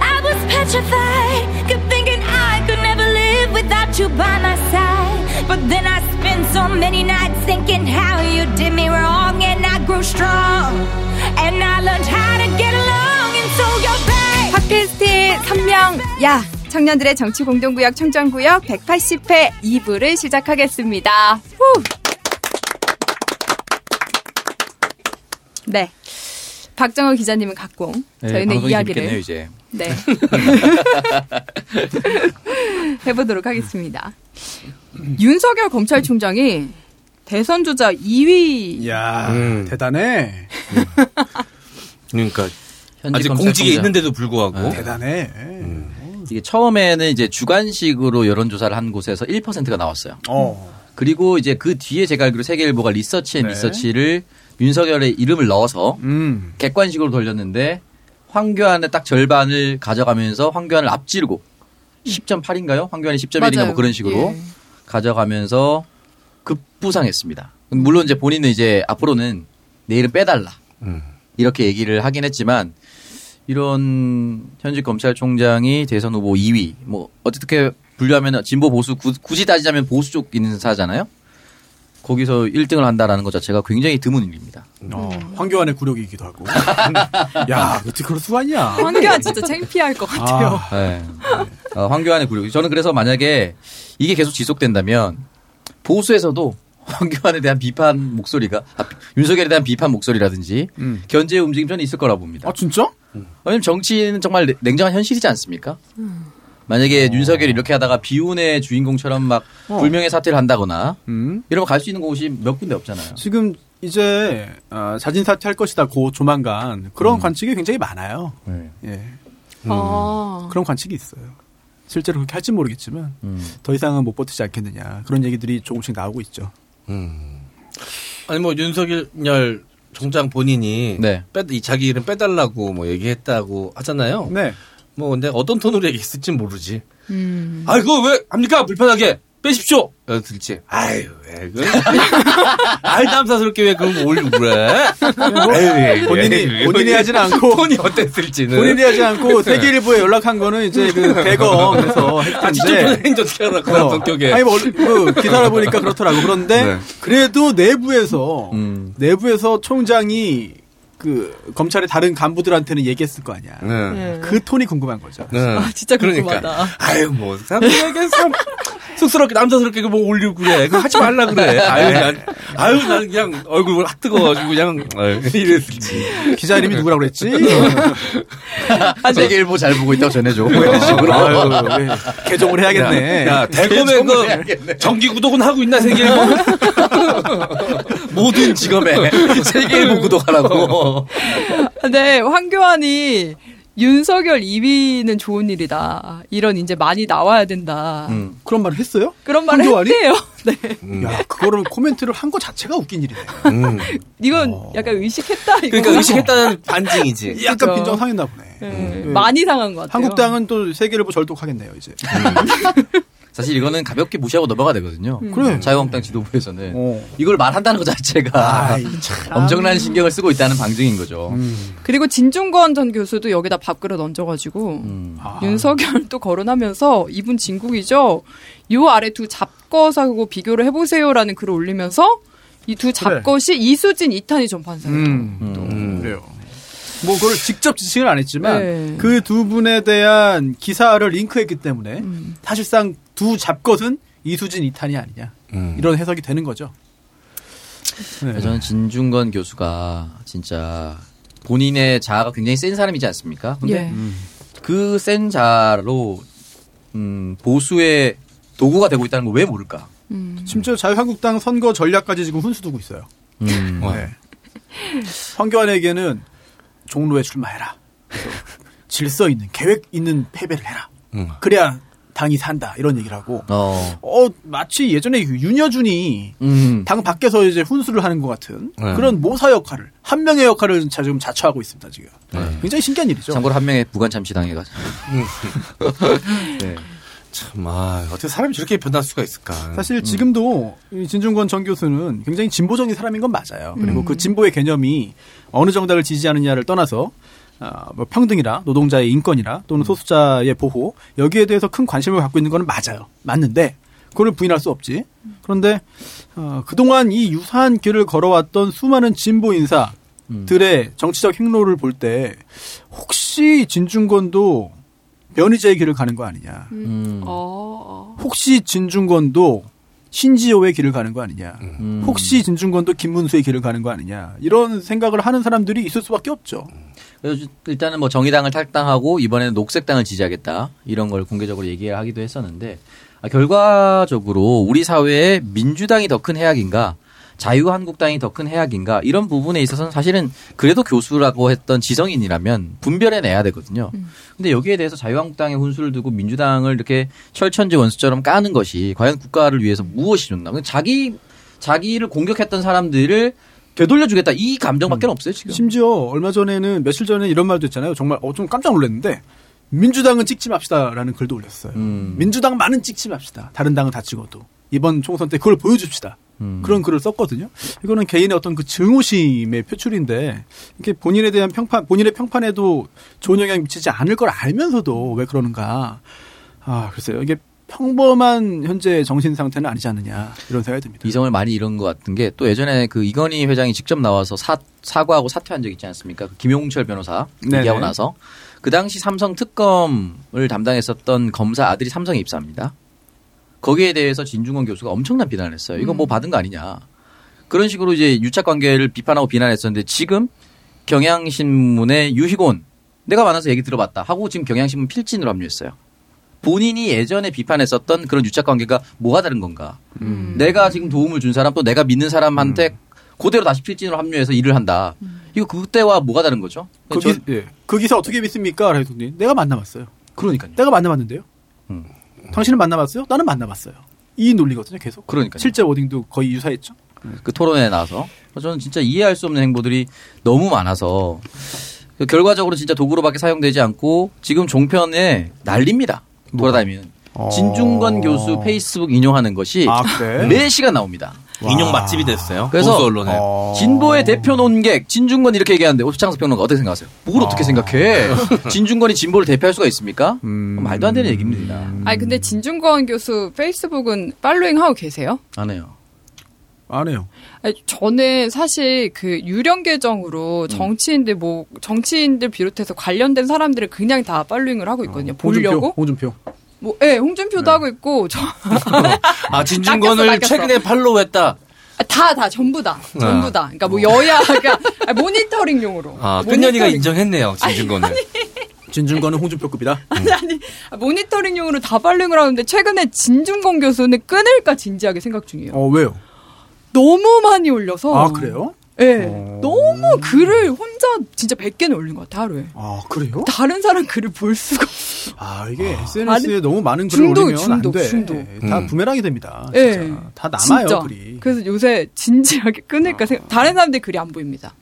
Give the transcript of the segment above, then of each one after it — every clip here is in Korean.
I was petrified. Kept thinking I could never live without you by my side. But then I spent so many nights thinking how you did me wrong, and I grew strong. And I learned how to get along, and so you're back. 팟캐스트의 선명 야 청년들의 정치 공동구역 청정구역 180회 2부를 시작하겠습니다. 후. 네. 박정호 기자님은 각공. 네, 저희는 이야기를 재밌겠네요, 이제. 네. 해보도록 하겠습니다. 윤석열 검찰총장이 대선 주자 2위 이야, 음. 대단해. 그러니까 현직 아직. 공직에 있는데도 불구하고 대단해. 이게 처음에는 이제 주관식으로 여론조사를 한 곳에서 1%가 나왔어요. 어. 그리고 이제 그 뒤에 제가 알기로 세계일보가 리서치 앤 네. 리서치를 윤석열의 이름을 넣어서 음. 객관식으로 돌렸는데 황교안의 딱 절반을 가져가면서 황교안을 앞지르고 10.8인가요? 황교안이 10.1인가 맞아요. 뭐 그런 식으로 예. 가져가면서 급부상했습니다. 물론 이제 본인은 이제 앞으로는 내일은 빼달라 음. 이렇게 얘기를 하긴 했지만 이런 현직 검찰총장이 대선 후보 2위 뭐 어떻게 분류하면 진보 보수 구- 굳이 따지자면 보수 쪽 인사잖아요. 거기서 1등을 한다라는 것 자체가 굉장히 드문 일입니다. 어, 황교안의 굴욕이기도 하고. 야, 어떻게 그럴 수가 있냐. 황교안 진짜 창피할 것 같아요. 아, 네. 어, 황교안의 굴욕. 저는 그래서 만약에 이게 계속 지속된다면 보수에서도 황교안에 대한 비판 목소리가 아, 윤석열에 대한 비판 목소리라든지 음. 견제 움직임 저는 있을 거라 봅니다. 아, 진짜? 왜냐면 정치는 정말 냉- 냉정한 현실이지 않습니까? 만약에 윤석열이 이렇게 하다가 비운의 주인공처럼 막 어. 불명예 사퇴를 한다거나 음. 이러면 갈 수 있는 곳이 몇 군데 없잖아요. 지금 이제 어, 자진 사퇴할 것이다. 고 조만간 그런 관측이 굉장히 많아요. 네. 예, 아. 그런 관측이 있어요. 실제로 그렇게 할지 모르겠지만 음. 더 이상은 못 버티지 않겠느냐 그런 얘기들이 조금씩 나오고 있죠. 음. 아니 뭐 윤석열 총장 본인이 네. 빼, 이 자기 이름 빼달라고 뭐 얘기했다고 하잖아요. 네. 뭐 근데 어떤 톤으로 얘기했을지 모르지. 음. 아 이거 왜 합니까 불편하게 빼십시오. 어, 들지. 아유 왜 그? 아이 남사스럽게 왜 그런 거 올리고 그래? 아유, 본인이 왜, 본인이 왜, 하진 않고 톤이 어땠을지는. 본인이 하지 않고 세계일보에 연락한 거는 이제 그 대검에서 아 진짜 했는데 편행도 어떻게 알아 그런 어. 성격에. 아니 뭐 얼- 그 기사를 보니까 그렇더라고. 그런데 네. 그래도 내부에서 음. 내부에서 총장이 그 검찰의 다른 간부들한테는 얘기했을 거 아니야. 네. 네. 그 톤이 궁금한 거죠. 네. 아, 진짜 궁금하다. 그러니까. 아유, 뭐, 사람들에게 참, 쑥스럽게, 남자스럽게 뭐 올리고 그래. 그거 하지 말라 그래. 아유, 난, 아유, 난 그냥 얼굴 확 뜨거워가지고 그냥, 아유, 이랬을지. 기자 이름이 누구라고 그랬지? 세계일보 잘 보고 있다고 전해줘. 뭐 이런 식으로. 아유, 왜 개종을 해야겠네. 야, 대검에 그, 정기 구독은 하고 있나, 세계일보? 모든 직업에 세계일보 구독하라고. 네, 황교안이 윤석열 2위는 좋은 일이다. 이런 이제 많이 나와야 된다. 음. 그런 말을 했어요? 그런 말을 황교안이? 했대요. 네. 야, 그거를 코멘트를 한 거 자체가 웃긴 일이네. 음. 이건 약간 의식했다. 이거. 그러니까 의식했다는 반증이지. 약간 그죠. 빈정 상했나 보네. 네, 음. 많이 상한 것 같아요. 한국당은 또 세계일보 절독하겠네요, 이제. 사실 이거는 가볍게 무시하고 넘어가야 되거든요. 그래. 자유한국당 지도부에서는 어. 이걸 말한다는 것 자체가 아이, 참. 엄청난 신경을 쓰고 있다는 방증인 거죠. 음. 그리고 진중권 전 교수도 여기다 밥그릇 얹어가지고 음. 아. 윤석열 또 거론하면서 이분 진국이죠. 요 아래 두 잡것하고 비교를 해보세요라는 글을 올리면서 이 두 잡것이 이수진 이탄희 전 판사예요. 음. 음. 그래요. 뭐 그걸 직접 지칭을 안 했지만 네. 그두 분에 대한 기사를 링크했기 때문에 음. 사실상 두 잡것은 이수진 이탄이 아니냐 음. 이런 해석이 되는 거죠. 네. 저는 진중건 교수가 진짜 본인의 자아가 굉장히 센 사람이지 않습니까? 근데 예. 그센 자로 음, 보수의 도구가 되고 있다는 걸 왜 모를까? 음. 심지어 자유한국당 선거 전략까지 지금 훈수 두고 있어요. 음. 와. 네. 황교안에게는 종로에 출마해라. 그래서 질서 있는 계획 있는 패배를 해라. 음. 그래야 당이 산다 이런 얘기를 하고 어. 어 마치 예전에 그 윤여준이 음. 당 밖에서 이제 훈수를 하는 것 같은 네. 그런 모사 역할을 한 명의 역할을 자- 지금 자처하고 있습니다 지금 네. 굉장히 신기한 일이죠. 참고로 한 명의 부관 참시 당해가지고. 네. 참, 아, 어떻게 사람이 저렇게 변할 수가 있을까. 사실 지금도 이 진중권 전 교수는 굉장히 진보적인 사람인 건 맞아요. 그리고 음. 그 진보의 개념이 어느 정당을 지지하느냐를 떠나서 아, 뭐 평등이라 노동자의 인권이라 또는 소수자의 보호 여기에 대해서 큰 관심을 갖고 있는 거는 맞아요. 맞는데 그걸 부인할 수 없지. 그런데 어, 그동안 이 유사한 길을 걸어왔던 수많은 진보 인사들의 정치적 행로를 볼 때 혹시 진중권도 변희재의 길을 가는 거 아니냐. 음. 어, 혹시 진중권도 신지호의 길을 가는 거 아니냐. 음. 혹시 진중권도 김문수의 길을 가는 거 아니냐. 이런 생각을 하는 사람들이 있을 수밖에 없죠. 그래서 일단은 뭐 정의당을 탈당하고 이번에는 녹색당을 지지하겠다 이런 걸 공개적으로 얘기하기도 했었는데 아, 결과적으로 우리 사회에 민주당이 더 큰 해악인가 자유한국당이 더 큰 해악인가 이런 부분에 있어서는 사실은 그래도 교수라고 했던 지성인이라면 분별해내야 되거든요. 근데 여기에 대해서 자유한국당에 훈수를 두고 민주당을 이렇게 철천지 원수처럼 까는 것이 과연 국가를 위해서 무엇이 좋나? 자기 자기를 공격했던 사람들을 되돌려주겠다 이 감정밖에 없어요 지금. 심지어 얼마 전에는 며칠 전에 이런 말도 했잖아요. 정말 어, 좀 깜짝 놀랐는데 민주당은 찍지 맙시다라는 글도 올렸어요. 음. 민주당만은 찍지 맙시다. 다른 당은 다 찍어도 이번 총선 때 그걸 보여줍시다. 음. 그런 글을 썼거든요. 이거는 개인의 어떤 그 증오심의 표출인데 이게 본인에 대한 평판, 본인의 평판에도 좋은 영향 미치지 않을 걸 알면서도 왜 그러는가. 아, 글쎄요. 이게 평범한 현재 정신 상태는 아니지 않느냐 이런 생각이 듭니다. 이성을 많이 잃은 것 같은 게 또 예전에 그 이건희 회장이 직접 나와서 사, 사과하고 사퇴한 적 있지 않습니까? 그 김용철 변호사 네네. 얘기하고 나서 그 당시 삼성 특검을 담당했었던 검사 아들이 삼성에 입사합니다. 거기에 대해서 진중권 교수가 엄청난 비난을 했어요. 이거 뭐 받은 거 아니냐. 그런 식으로 이제 유착 관계를 비판하고 비난했었는데 지금 경향신문의 유희곤 내가 만나서 얘기 들어봤다 하고 지금 경향신문 필진으로 합류했어요. 본인이 예전에 비판했었던 그런 유착 관계가 뭐가 다른 건가? 음. 내가 지금 도움을 준 사람 또 내가 믿는 사람한테 그대로 다시 필진으로 합류해서 일을 한다. 이거 그때와 뭐가 다른 거죠? 그, 저- 기, 예. 그 기사 어떻게 믿습니까? 그랬더니 내가 만나봤어요. 그러니까요. 내가 만나봤는데요. 음. 당신은 만나봤어요? 나는 만나봤어요. 이 논리거든요, 계속. 그러니까요. 실제 워딩도 거의 유사했죠. 그 토론회에 나와서 저는 진짜 이해할 수 없는 행보들이 너무 많아서 그 결과적으로 진짜 도구로밖에 사용되지 않고 지금 종편에 난립니다. 돌아다니면 진중권 교수 페이스북 인용하는 것이 아, 그래? 매 시간 나옵니다. 인용 맛집이 됐어요. 그래서- 언론에. 어. 진보의 대표 논객 진중권 이렇게 얘기하는데 오창석 평론가 어떻게 생각하세요? 뭘 어떻게 생각해? 진중권이 진보를 대표할 수가 있습니까? 음. 말도 안 되는 얘기입니다. 아니 근데 진중권 교수 페이스북은 팔로잉 하고 계세요? 안 해요. 안 해요. 아니, 저는 사실 그 유령 계정으로 음. 정치인들 뭐 정치인들 비롯해서 관련된 사람들을 그냥 다 팔로잉을 하고 있거든요. 보려고. 홍준표. 뭐, 예, 홍준표도 하고 있고 저 아, 진중권을 낚였어, 낚였어. 최근에 팔로우했다. 아, 다, 다, 전부 다. 전부 다. 그러니까 뭐 여야, 그러니까 아니, 모니터링 용으로. 아, 끝년이가 모니터링. 인정했네요, 진중권을. 진중권은 홍준표급이다. 아니, 아니, 아, 모니터링 용으로 다 팔로잉을 하는데 최근에 진중권 교수는 끊을까 진지하게 생각 중이에요. 어, 왜요? 너무 많이 올려서. 아, 그래요? 예. 어. 너무 글을 혼자 진짜 100개는 올린 것 같아, 하루에. 아, 그래요? 다른 사람 글을 볼 수가 없어. 아, 이게 SNS에 너무 많은 글을 중독, 올리면 중독, 안 돼. 중독. 다 음. 부메랑이 됩니다. 예. 진짜. 다 남아요, 진짜. 글이. 그래서 요새 진지하게 끊을까 생각, 다른 사람들 글이 안 보입니다.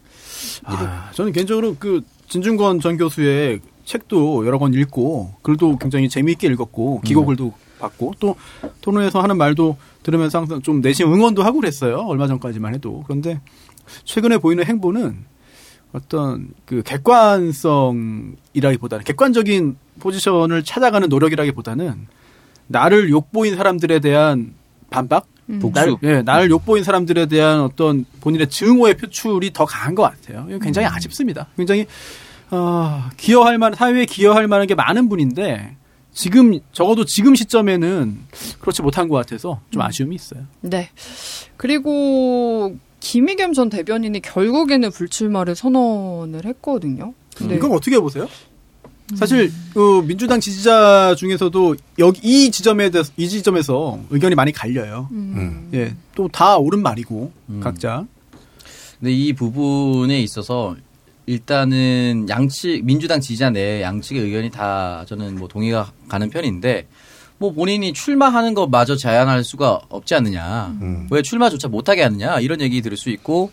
아, 저는 개인적으로 그 진중권 전 교수의 책도 여러 권 읽고 글도 굉장히 재미있게 읽었고 기고글도 봤고 또 토론에서 하는 말도 들으면서 항상 좀 내심 응원도 하고 그랬어요. 얼마 전까지만 해도. 그런데 최근에 보이는 행보는 어떤 그 객관성이라기보다는 객관적인 포지션을 찾아가는 노력이라기보다는 나를 욕보인 사람들에 대한 반박, 복수. 날, 예, 나를 욕보인 사람들에 대한 어떤 본인의 증오의 표출이 더 강한 것 같아요. 이거 굉장히 아쉽습니다. 굉장히 어, 기여할 만 사회에 기여할 만한 게 많은 분인데 지금 적어도 지금 시점에는 그렇지 못한 것 같아서 좀 아쉬움이 있어요. 네. 그리고 김의겸 전 대변인이 결국에는 불출마를 선언을 했거든요. 근데 이건 어떻게 보세요? 사실 그 민주당 지지자 중에서도 여기 이 지점에 대해서 이 지점에서 의견이 많이 갈려요. 음. 예, 또 다 옳은 말이고 음. 각자. 근데 이 부분에 있어서 일단은 양측 민주당 지지자 내 양측의 의견이 다 저는 뭐 동의가 가는 편인데 뭐 본인이 출마하는 것마저 제한할 수가 없지 않느냐. 음. 왜 출마조차 못하게 하느냐 이런 얘기 들을 수 있고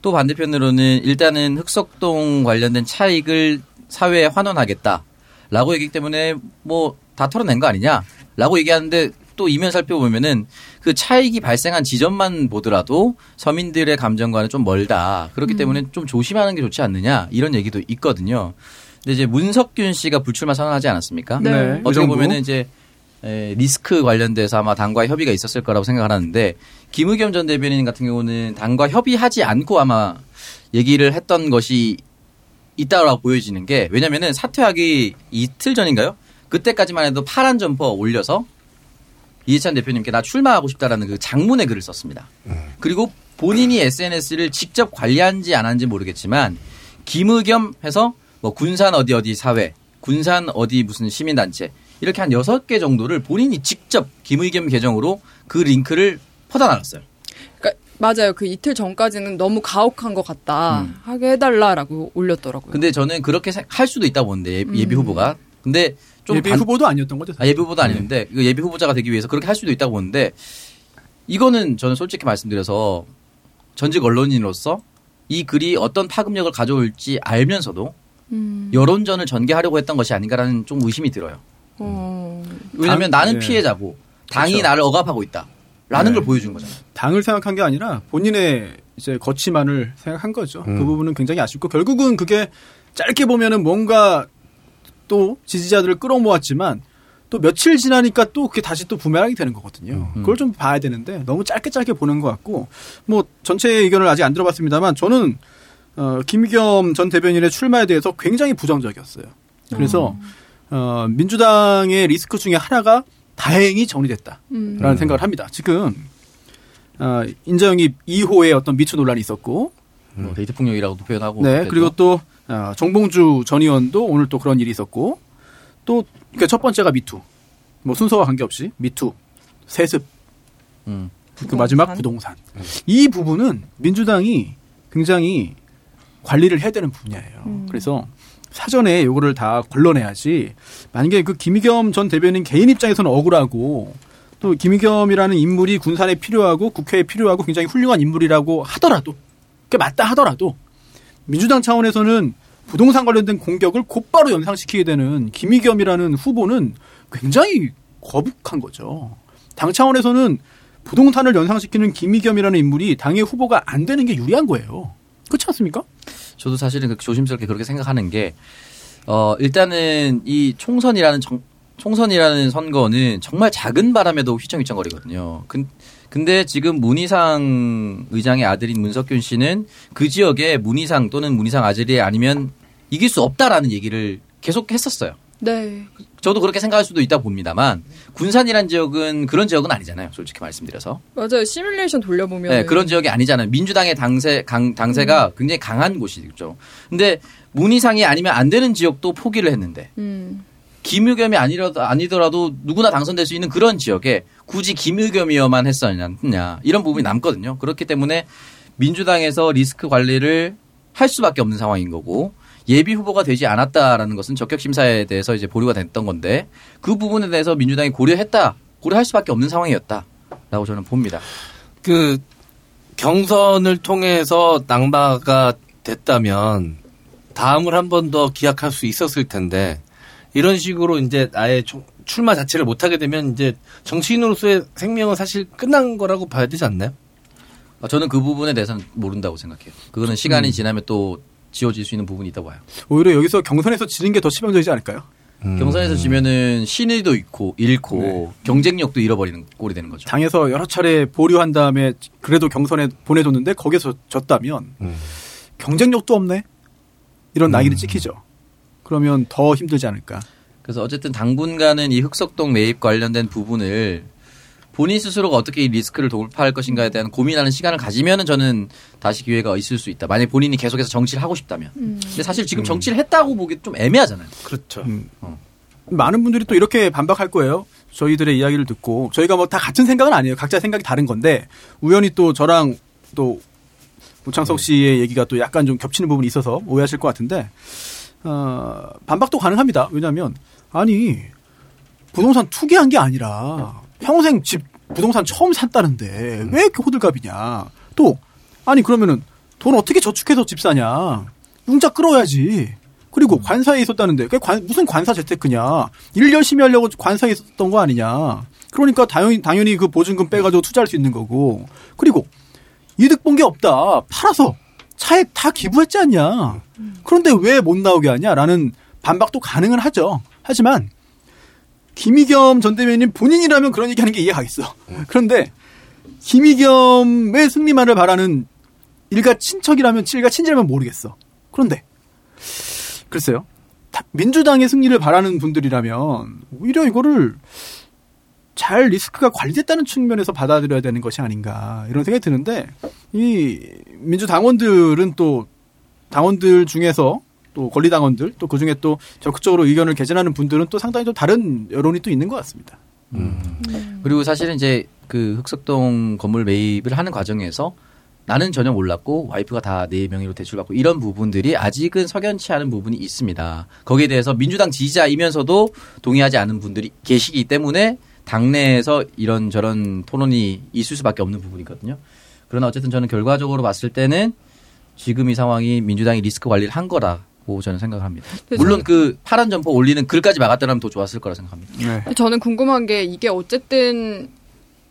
또 반대편으로는 일단은 흑석동 관련된 차익을 사회에 환원하겠다라고 얘기기 때문에 뭐 다 털어낸 거 아니냐라고 얘기하는데 또 이면 살펴보면은 그그 차익이 발생한 지점만 보더라도 서민들의 감정과는 좀 멀다. 그렇기 때문에 좀 조심하는 게 좋지 않느냐 이런 얘기도 있거든요. 근데 이제 문석균 씨가 불출마 선언하지 않았습니까? 네. 어떻게 의정부. 보면은 이제 에, 리스크 관련돼서 아마 당과 협의가 있었을 거라고 생각하는데 김의겸 전 대변인 같은 경우는 당과 협의하지 않고 아마 얘기를 했던 것이 있다고 보여지는 게 왜냐면은 사퇴하기 이틀 전인가요? 그때까지만 해도 파란 점퍼 올려서 이해찬 대표님께 나 출마하고 싶다라는 그 장문의 글을 썼습니다. 그리고 본인이 SNS를 직접 관리한지 안 한지 모르겠지만 김의겸 해서 뭐 군산 어디 어디 사회, 군산 어디 무슨 시민단체 이렇게 한 여섯 개 정도를 본인이 직접 김의겸 계정으로 그 링크를 퍼다 놨어요. 그러니까 맞아요. 그 이틀 전까지는 너무 가혹한 것 같다. 음. 하게 해달라라고 올렸더라고요. 근데 저는 그렇게 생- 할 수도 있다고 보는데 예- 예비 음. 후보가. 근데 좀 예비 반- 후보도 아니었던 거죠. 아, 예비 후보도 아닌데 그 예비 후보자가 되기 위해서 그렇게 할 수도 있다고 보는데 이거는 저는 솔직히 말씀드려서 전직 언론인으로서 이 글이 어떤 파급력을 가져올지 알면서도 음. 여론전을 전개하려고 했던 것이 아닌가라는 좀 의심이 들어요. 어. 왜냐하면 당- 나는 예. 피해자고 당이 그렇죠. 나를 억압하고 있다라는 네. 걸 보여준 거잖아요. 당을 생각한 게 아니라 본인의 이제 거치만을 생각한 거죠. 음. 그 부분은 굉장히 아쉽고 결국은 그게 짧게 보면은 뭔가 또 지지자들을 끌어모았지만 또 며칠 지나니까 또 그게 다시 또 부메랑이 되는 거거든요. 음. 그걸 좀 봐야 되는데 너무 짧게 짧게 보는 것 같고 뭐 전체의 의견을 아직 안 들어봤습니다만 저는 어, 김의겸 전 대변인의 출마에 대해서 굉장히 부정적이었어요. 그래서 어, 민주당의 리스크 중에 하나가 다행히 정리됐다. 음. 라는 생각을 합니다. 지금 어, 인재영입 2호의 어떤 미투 논란이 있었고, 뭐 데이트 폭력이라고도 표현하고 네 그랬죠. 그리고 또 어, 정봉주 전 의원도 오늘 또 그런 일이 있었고, 또 첫 번째가 미투, 뭐 순서와 관계없이 미투, 세습, 음. 그 마지막 부동산. 이 부분은 민주당이 굉장히 관리를 해야 되는 분야예요. 그래서 사전에 요거를 다 걸러내야지. 만약에 그 김의겸 전 대변인 개인 입장에서는 억울하고 또 김의겸이라는 인물이 군산에 필요하고 국회에 필요하고 굉장히 훌륭한 인물이라고 하더라도 그게 맞다 하더라도 민주당 차원에서는 부동산 관련된 공격을 곧바로 연상시키게 되는 김의겸이라는 후보는 굉장히 거북한 거죠. 당 차원에서는 부동산을 연상시키는 김의겸이라는 인물이 당의 후보가 안 되는 게 유리한 거예요. 그렇지 않습니까? 저도 사실은 조심스럽게 그렇게 생각하는 게, 어, 일단은 이 총선이라는 정- 총선이라는 선거는 정말 작은 바람에도 휘청휘청거리거든요. 근, 근데 지금 문희상 의장의 아들인 문석균 씨는 그 지역에 문희상 또는 문희상 아들이 아니면 이길 수 없다라는 얘기를 계속 했었어요. 네. 저도 그렇게 생각할 수도 있다 봅니다만 군산이란 지역은 그런 지역은 아니잖아요. 솔직히 말씀드려서. 맞아요. 시뮬레이션 돌려보면 네, 그런 지역이 아니잖아요. 민주당의 당세, 강, 당세가 굉장히 강한 곳이죠. 근데 문희상이 아니면 안 되는 지역도 포기를 했는데 음. 김의겸이 아니라도, 아니더라도 누구나 당선될 수 있는 그런 지역에 굳이 김의겸이어만 했었냐 이런 부분이 남거든요. 그렇기 때문에 민주당에서 리스크 관리를 할 수밖에 없는 상황인 거고 예비 후보가 되지 않았다라는 것은 적격 심사에 대해서 이제 보류가 됐던 건데 그 부분에 대해서 민주당이 고려했다 고려할 수밖에 없는 상황이었다라고 저는 봅니다. 그 경선을 통해서 낭바가 됐다면 다음을 한 번 더 기약할 수 있었을 텐데 이런 식으로 이제 아예 총- 출마 자체를 못 하게 되면 이제 정치인으로서의 생명은 사실 끝난 거라고 봐야 되지 않나요? 아, 저는 그 부분에 대해서는 모른다고 생각해요. 그거는 시간이 지나면 또 지워질 수 있는 부분이 있다고 봐요. 오히려 여기서 경선에서 지는 게 더 치명적이지 않을까요? 음. 경선에서 지면은 신의도 잃고 잃고 네. 경쟁력도 잃어버리는 꼴이 되는 거죠. 당에서 여러 차례 보류한 다음에 그래도 경선에 보내줬는데 거기서 졌다면 음. 경쟁력도 없네. 이런 낙인이 찍히죠. 그러면 더 힘들지 않을까. 그래서 어쨌든 당분간은 이 흑석동 매입 관련된 부분을 본인 스스로가 어떻게 이 리스크를 돌파할 것인가에 대한 고민하는 시간을 가지면은 저는 다시 기회가 있을 수 있다. 만약 본인이 계속해서 정치를 하고 싶다면. 근데 사실 지금 정치를 했다고 보기 좀 애매하잖아요. 그렇죠. 음. 많은 분들이 또 이렇게 반박할 거예요. 저희들의 이야기를 듣고 저희가 뭐 다 같은 생각은 아니에요. 각자 생각이 다른 건데 우연히 또 저랑 또 우창석 씨의 얘기가 또 약간 좀 겹치는 부분이 있어서 오해하실 것 같은데 어, 반박도 가능합니다. 왜냐하면 아니 부동산 투기한 게 아니라 평생 집 부동산 처음 샀다는데 왜 이렇게 호들갑이냐. 또 아니 그러면은 돈 어떻게 저축해서 집 사냐. 융자 끌어야지. 그리고 관사에 있었다는데 그게 관- 무슨 관사 재테크냐. 일 열심히 하려고 관사에 있었던 거 아니냐. 그러니까 당연히, 당연히 그 보증금 빼가지고 투자할 수 있는 거고. 그리고 이득 본 게 없다. 팔아서 차액 다 기부했지 않냐. 그런데 왜 못 나오게 하냐라는 반박도 가능은 하죠. 하지만 김희겸 전 대변인 본인이라면 그런 얘기하는 게 이해가겠어. 그런데 김희겸의 승리만을 바라는 일가 친척이라면 일가 친지라면 모르겠어. 그런데 글쎄요. 다- 민주당의 승리를 바라는 분들이라면 오히려 이거를 잘 리스크가 관리됐다는 측면에서 받아들여야 되는 것이 아닌가 이런 생각이 드는데 이 민주당원들은 또 당원들 중에서 또 권리당원들 또 그중에 또 적극적으로 의견을 개진하는 분들은 또 상당히 좀 다른 여론이 또 있는 것 같습니다. 그리고 사실은 이제 그 흑석동 건물 매입을 하는 과정에서 나는 전혀 몰랐고 와이프가 다 내 명의로 대출받고 이런 부분들이 아직은 석연치 않은 부분이 있습니다. 거기에 대해서 민주당 지지자이면서도 동의하지 않은 분들이 계시기 때문에 당내에서 이런 저런 토론이 있을 수밖에 없는 부분이거든요. 그러나 어쨌든 저는 결과적으로 봤을 때는 지금 이 상황이 민주당이 리스크 관리를 한 거라 고 저는 생각을 합니다. 근데 물론 그 파란 점포 올리는 글까지 막았더라면 더 좋았을 거라 생각합니다. 네. 저는 궁금한 게 이게 어쨌든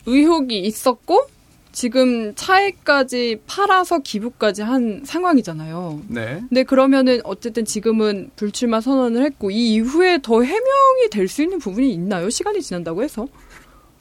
의혹이 있었고 지금 차액까지 팔아서 기부까지 한 상황이잖아요. 네. 근데 그러면은 어쨌든 지금은 불출마 선언을 했고 이 이후에 더 해명이 될 수 있는 부분이 있나요? 시간이 지난다고 해서?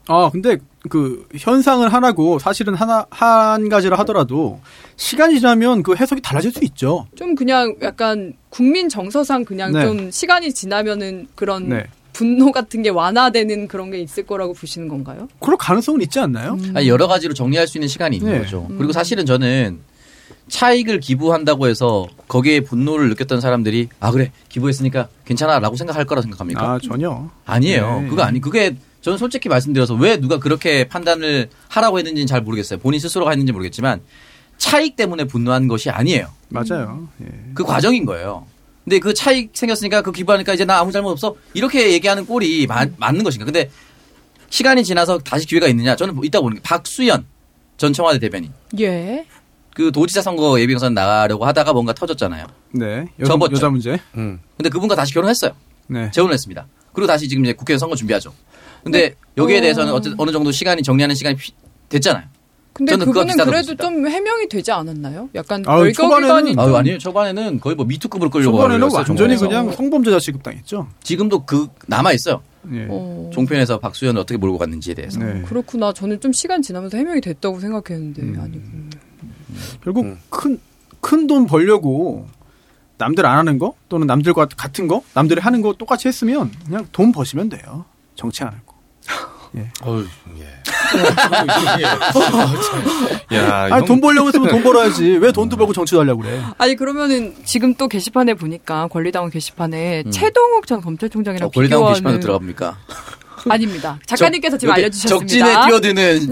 아, 근데 그 현상은 하나고 사실은 하나 한 가지라 하더라도 시간이 지나면 그 해석이 달라질 수 있죠. 좀 그냥 약간 국민 정서상 그냥 네. 좀 시간이 지나면은 그런 네. 분노 같은 게 완화되는 그런 게 있을 거라고 보시는 건가요? 그럴 가능성은 있지 않나요? 아니, 여러 가지로 정리할 수 있는 시간이 있는 네. 거죠. 그리고 사실은 저는 차익을 기부한다고 해서 거기에 분노를 느꼈던 사람들이 아 그래 기부했으니까 괜찮아라고 생각할 거라 생각합니까? 아, 전혀. 아니에요. 네. 그거 아니 그게 저는 솔직히 말씀드려서 왜 누가 그렇게 판단을 하라고 했는지는 잘 모르겠어요. 본인 스스로가 했는지 모르겠지만 차익 때문에 분노한 것이 아니에요. 맞아요. 예. 그 과정인 거예요. 근데 그 차익 생겼으니까 그 기부하니까 이제 나 아무 잘못 없어 이렇게 얘기하는 꼴이 마- 맞는 것인가? 근데 시간이 지나서 다시 기회가 있느냐? 저는 뭐 이따 보는 게 박수연 전 청와대 대변인 예. 그 도지사 선거 예비경선 나가려고 하다가 뭔가 터졌잖아요. 네. 여자, 접었죠. 여자 문제. 음. 근데 그분과 다시 결혼했어요. 네. 재혼을 했습니다. 그리고 다시 지금 이제 국회에서 선거 준비하죠. 근데 여기에 어. 대해서는 어쨌든 어느 정도 시간이 정리하는 시간이 피- 됐잖아요. 근데 비슷하다고 그래도. 좀 해명이 되지 않았나요? 약간 아유, 초반에는- 좀 아유, 아니에요. 초반에는 거의 뭐 미투급으로 끌려고 초반에는 완전히 했어요, 그냥 종편에서. 성범죄자 취급당했죠. 지금도 그 남아 있어요. 예. 어, 종편에서 박수현을 어떻게 몰고 갔는지에 대해서. 네. 그렇구나. 저는 좀 시간 지나면서 해명이 됐다고 생각했는데 음. 아니고. 결국 음. 큰큰 돈 벌려고 남들 안 하는 거 또는 남들과 같은 거 남들이 하는 거 똑같이 했으면 그냥 돈 버시면 돼요. 정치 안 하고. 어휴, 예. 야, 아니 형- 돈 벌려고 했으면 돈 벌어야지. 왜 돈도 벌고 정치도 하려고 그래. 아니 그러면은 지금 또 게시판에 보니까 권리당원 게시판에 최동욱 전 검찰총장이랑 어, 권리당 비교하는 게시판으로 들어갑니까? 아닙니다. 작가님께서 지금 알려주셨습니다. 적진에 뛰어드는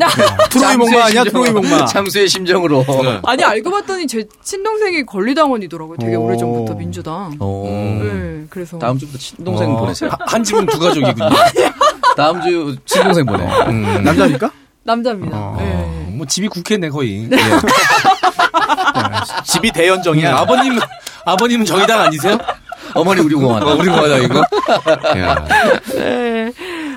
트로이 목마 아니야? 트로이 목마. 장수의 심정으로. 네. 아니 알고 봤더니 제 친동생이 권리당원이더라고요. 되게 오. 오래전부터 민주당. 어. 네, 그래서 다음 주부터 친동생 어, 보내세요. 한- 한 집은 두 가족이군요. 다음 주 친동생 보내. 음. 남자니까? 남자입니다. 어. 네. 뭐 집이 국회네 거의. 집이 대연정이야. 예. 아버님 아버님은 정의당 아니세요? 어머니 우리. 어, 우리 뭐하다 이거. 야. 네.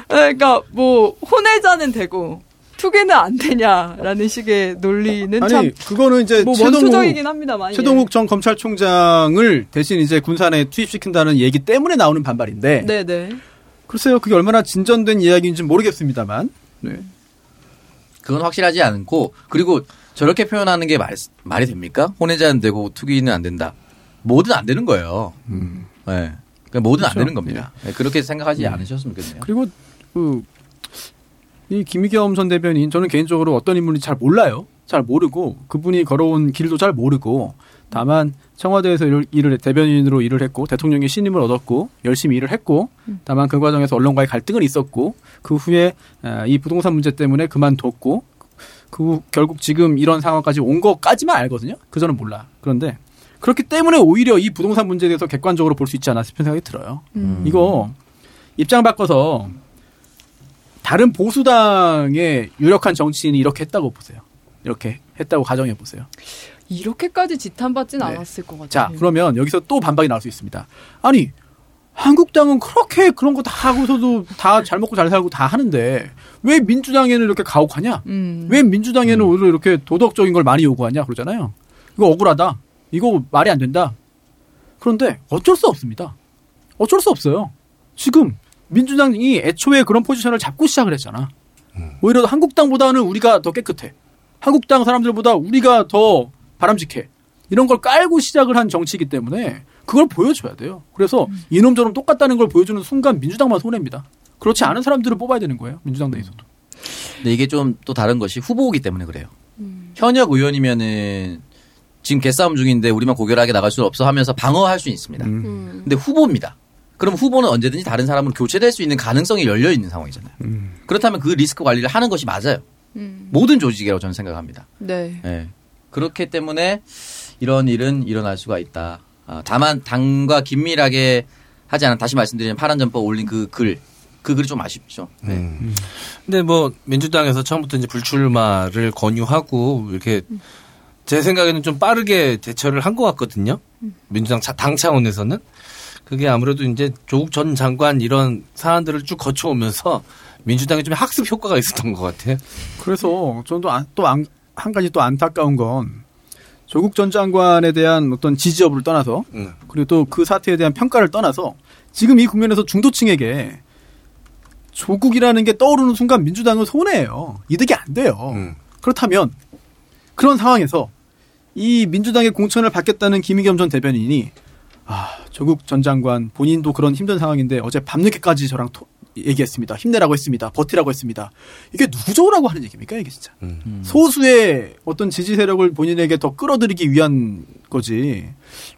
그러니까 뭐 혼외자는 되고 투기는 안 되냐라는 식의 논리는 아니 참 그거는 이제 뭐 최동욱 원초적이긴 합니다만. 예. 최동욱 전 검찰총장을 대신 이제 군산에 투입시킨다는 얘기 때문에 나오는 반발인데 예. 네네. 글쎄요 그게 얼마나 진전된 이야기인지 모르겠습니다만 네. 그건 확실하지 않고 그리고 저렇게 표현하는 게 말, 말이 됩니까? 혼외자는 되고 투기는 안 된다. 뭐든 안 되는 거예요. 음. 네. 그러니까 뭐든 안 그렇죠. 되는 겁니다. 네, 그렇게 생각하지 않으셨으면 좋겠네요. 그리고 그 이 김희겸 전 대변인 저는 개인적으로 어떤 인물인지 잘 몰라요. 잘 모르고 그분이 걸어온 길도 잘 모르고 다만 청와대에서 일을, 일을 대변인으로 일을 했고 대통령의 신임을 얻었고 열심히 일을 했고 다만 그 과정에서 언론과의 갈등은 있었고 그 후에 아, 이 부동산 문제 때문에 그만뒀고 그 후 결국 지금 이런 상황까지 온 것까지만 알거든요. 그 저는 몰라. 그런데 그렇기 때문에 오히려 이 부동산 문제에 대해서 객관적으로 볼 수 있지 않나 싶은 생각이 들어요. 음. 이거 입장 바꿔서 다른 보수당의 유력한 정치인이 이렇게 했다고 보세요. 이렇게 했다고 가정해 보세요. 이렇게까지 지탄받진 네. 않았을 것 같아요. 자, 그러면 여기서 또 반박이 나올 수 있습니다. 아니, 한국당은 그렇게 그런 거 다 하고서도 다 잘 먹고 잘 살고 다 하는데 왜 민주당에는 이렇게 가혹하냐? 음. 왜 민주당에는 오히려 이렇게 도덕적인 걸 많이 요구하냐 그러잖아요. 이거 억울하다. 이거 말이 안 된다. 그런데 어쩔 수 없습니다. 어쩔 수 없어요. 지금 민주당이 애초에 그런 포지션을 잡고 시작을 했잖아. 오히려 한국당보다는 우리가 더 깨끗해. 한국당 사람들보다 우리가 더 바람직해. 이런 걸 깔고 시작을 한 정치이기 때문에 그걸 보여줘야 돼요. 그래서 이놈저놈 똑같다는 걸 보여주는 순간 민주당만 손해입니다. 그렇지 않은 사람들을 뽑아야 되는 거예요. 민주당 내에서도. 근데 이게 좀 또 다른 것이 후보이기 때문에 그래요. 현역 의원이면은 지금 개싸움 중인데 우리만 고결하게 나갈 수 없어 하면서 방어할 수 있습니다. 음. 근데 후보입니다. 그럼 후보는 언제든지 다른 사람으로 교체될 수 있는 가능성이 열려 있는 상황이잖아요. 그렇다면 그 리스크 관리를 하는 것이 맞아요. 음. 모든 조직이라고 저는 생각합니다. 네. 예. 그렇기 때문에 이런 일은 일어날 수가 있다. 아, 다만 당과 긴밀하게 하지 않은 다시 말씀드리면 파란점법 올린 그 글, 그 글이 좀 아쉽죠. 네. 음. 근데 뭐 민주당에서 처음부터 이제 불출마를 권유하고 이렇게 제 생각에는 좀 빠르게 대처를 한 것 같거든요. 민주당 차- 당 차원에서는 그게 아무래도 이제 조국 전 장관 이런 사안들을 쭉 거쳐오면서 민주당에 좀 학습 효과가 있었던 것 같아요. 그래서 저는 또 한 가지 또 안타까운 건 조국 전 장관에 대한 어떤 지지 여부를 떠나서 음. 그리고 또 그 사태에 대한 평가를 떠나서 지금 이 국면에서 중도층에게 조국이라는 게 떠오르는 순간 민주당은 손해예요. 이득이 안 돼요. 음. 그렇다면 그런 상황에서 이 민주당의 공천을 받겠다는 김의겸 전 대변인이 아 조국 전 장관 본인도 그런 힘든 상황인데 어제 밤늦게까지 저랑 토- 얘기했습니다. 힘내라고 했습니다. 버티라고 했습니다. 이게 누구 좋으라고 하는 얘기입니까 이게 진짜 음. 소수의 어떤 지지 세력을 본인에게 더 끌어들이기 위한 거지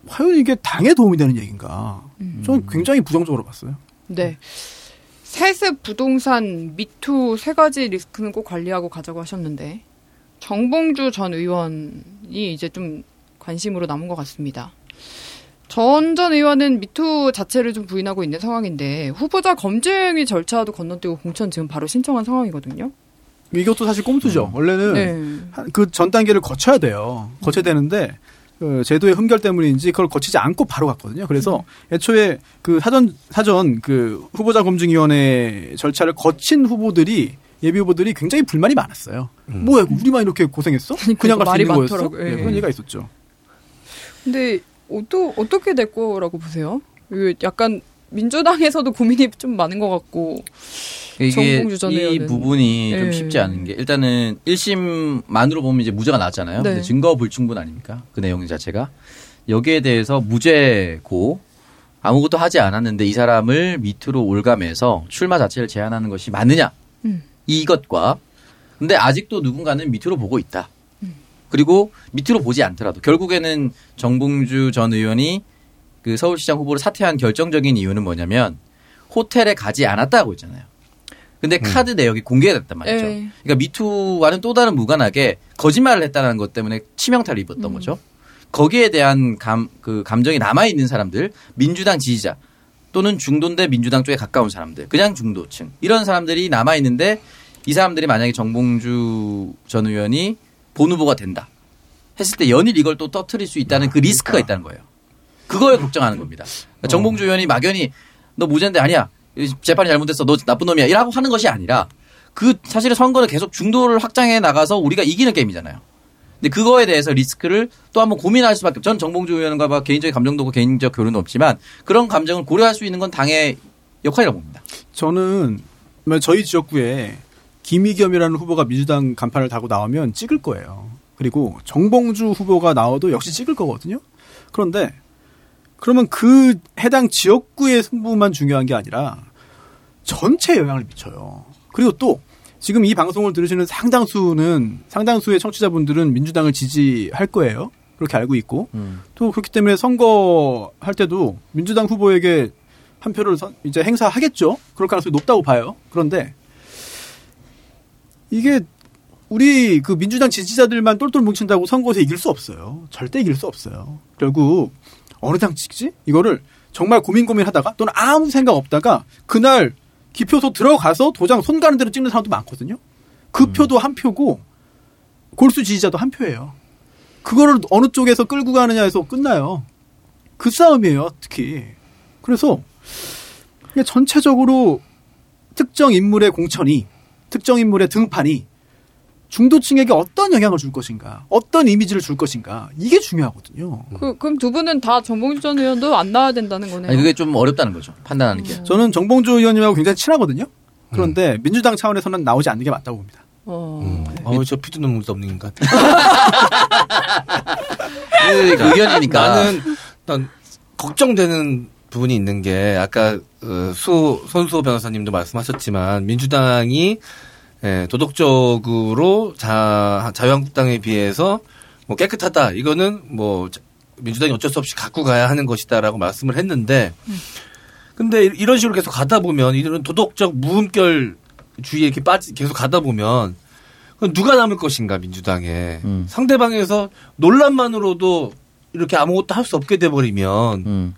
과연 이게 당에 도움이 되는 얘기인가? 저는 굉장히 부정적으로 봤어요. 네. 세습, 부동산, 미투 세 가지 리스크는 꼭 관리하고 가자고 하셨는데 정봉주 전 의원이 이제 좀 관심으로 남은 것 같습니다. 전전 의원은 미투 자체를 좀 부인하고 있는 상황인데 후보자 검증의 절차도 건너뛰고 공천 지금 바로 신청한 상황이거든요. 이것도 사실 꼼수죠. 원래는 네. 그전 단계를 거쳐야 돼요. 거쳐야 되는데 그 제도의 흠결 때문인지 그걸 거치지 않고 바로 갔거든요. 그래서 애초에 그 사전 사전 그 후보자 검증위원회 절차를 거친 후보들이 예비 후보들이 굉장히 불만이 많았어요. 뭐야 우리만 이렇게 고생했어? 그냥 갈수 말이 있는 거였어? 네, 예. 그런 얘기가 있었죠. 근데 어떠, 어떻게 될 거라고 보세요? 약간 민주당에서도 고민이 좀 많은 것 같고 이게 이. 부분이 예. 좀 쉽지 않은 게 일단은 1심만으로 보면 이제 무죄가 나왔잖아요. 네. 근데 증거 불충분 아닙니까? 그 내용 자체가 여기에 대해서 무죄고 아무것도 하지 않았는데 이 사람을 밑으로 올감해서 출마 자체를 제한하는 것이 맞느냐? 음. 이것과 근데 아직도 누군가는 밑으로 보고 있다. 그리고 밑으로 보지 않더라도 결국에는 정봉주 전 의원이 그 서울시장 후보를 사퇴한 결정적인 이유는 뭐냐면 호텔에 가지 않았다고 했잖아요. 근데 카드 내역이 공개됐단 말이죠. 예. 그러니까 미투와는 또 다른 무관하게 거짓말을 했다는 것 때문에 치명타를 입었던 음. 거죠. 거기에 대한 감, 그 감정이 남아있는 사람들, 민주당 지지자 또는 중도인데 민주당 쪽에 가까운 사람들, 그냥 중도층. 이런 사람들이 남아있는데 이 사람들이 만약에 정봉주 전 의원이 본 후보가 된다. 했을 때 연일 이걸 또 터트릴 수 있다는 그 리스크가 있다는 거예요. 그걸 걱정하는 겁니다. 그러니까 정봉주 의원이 막연히 너 무죄인데 아니야. 이 재판이 잘못됐어. 너 나쁜 놈이야. 이라고 하는 것이 아니라 그 사실은 선거는 계속 중도를 확장해 나가서 우리가 이기는 게임이잖아요. 근데 그거에 대해서 리스크를 또 한번 고민할 수밖에. 전 정봉주 의원과 막 개인적인 감정도 없고 개인적 교류는 없지만 그런 감정을 고려할 수 있는 건 당의 역할이라고 봅니다. 저는 뭐 저희 지역구에 김의겸이라는 후보가 민주당 간판을 다고 나오면 찍을 거예요. 그리고 정봉주 후보가 나와도 역시 찍을 거거든요. 그런데 그러면 그 해당 지역구의 승부만 중요한 게 아니라 전체에 영향을 미쳐요. 그리고 또 지금 이 방송을 들으시는 상당수는 상당수의 청취자분들은 민주당을 지지할 거예요. 그렇게 알고 있고 또 그렇기 때문에 선거 할 때도 민주당 후보에게 한 표를 선- 이제 행사하겠죠. 그럴 가능성이 높다고 봐요. 그런데 이게 우리 그 민주당 지지자들만 똘똘 뭉친다고 선거에서 이길 수 없어요. 절대 이길 수 없어요. 결국 어느 당 찍지? 이거를 정말 고민 고민하다가 또는 아무 생각 없다가 그날 기표소 들어가서 도장 손 가는 대로 찍는 사람도 많거든요. 그 표도 한 표고 골수 지지자도 한 표예요. 그거를 어느 쪽에서 끌고 가느냐에서 끝나요. 그 싸움이에요, 특히. 그래서 전체적으로 특정 인물의 공천이 특정 인물의 등판이 중도층에게 어떤 영향을 줄 것인가, 어떤 이미지를 줄 것인가 이게 중요하거든요. 그, 그럼 두 분은 다 정봉주 전 의원도 안 나와야 된다는 거네요. 아니 그게 좀 어렵다는 거죠. 판단하는 게. 저는 정봉주 의원님하고 굉장히 친하거든요. 그런데 민주당 차원에서는 나오지 않는 게 맞다고 봅니다. 어. 어, 저 피도 눈물도 없는 인간. 그 의견이니까. 나는 난 걱정되는 부분이 있는 게 아까 어, 수 손수호 변호사님도 말씀하셨지만 민주당이 예, 도덕적으로 자 자유한국당에 비해서 뭐 깨끗하다 이거는 뭐 자- 민주당이 어쩔 수 없이 갖고 가야 하는 것이다라고 말씀을 했는데 근데 이- 이런 식으로 계속 가다 보면 이런 도덕적 무음결 주의에 이렇게 빠지 계속 가다 보면 누가 남을 것인가 민주당에 음. 상대방에서 논란만으로도 이렇게 아무것도 할 수 없게 돼버리면 음.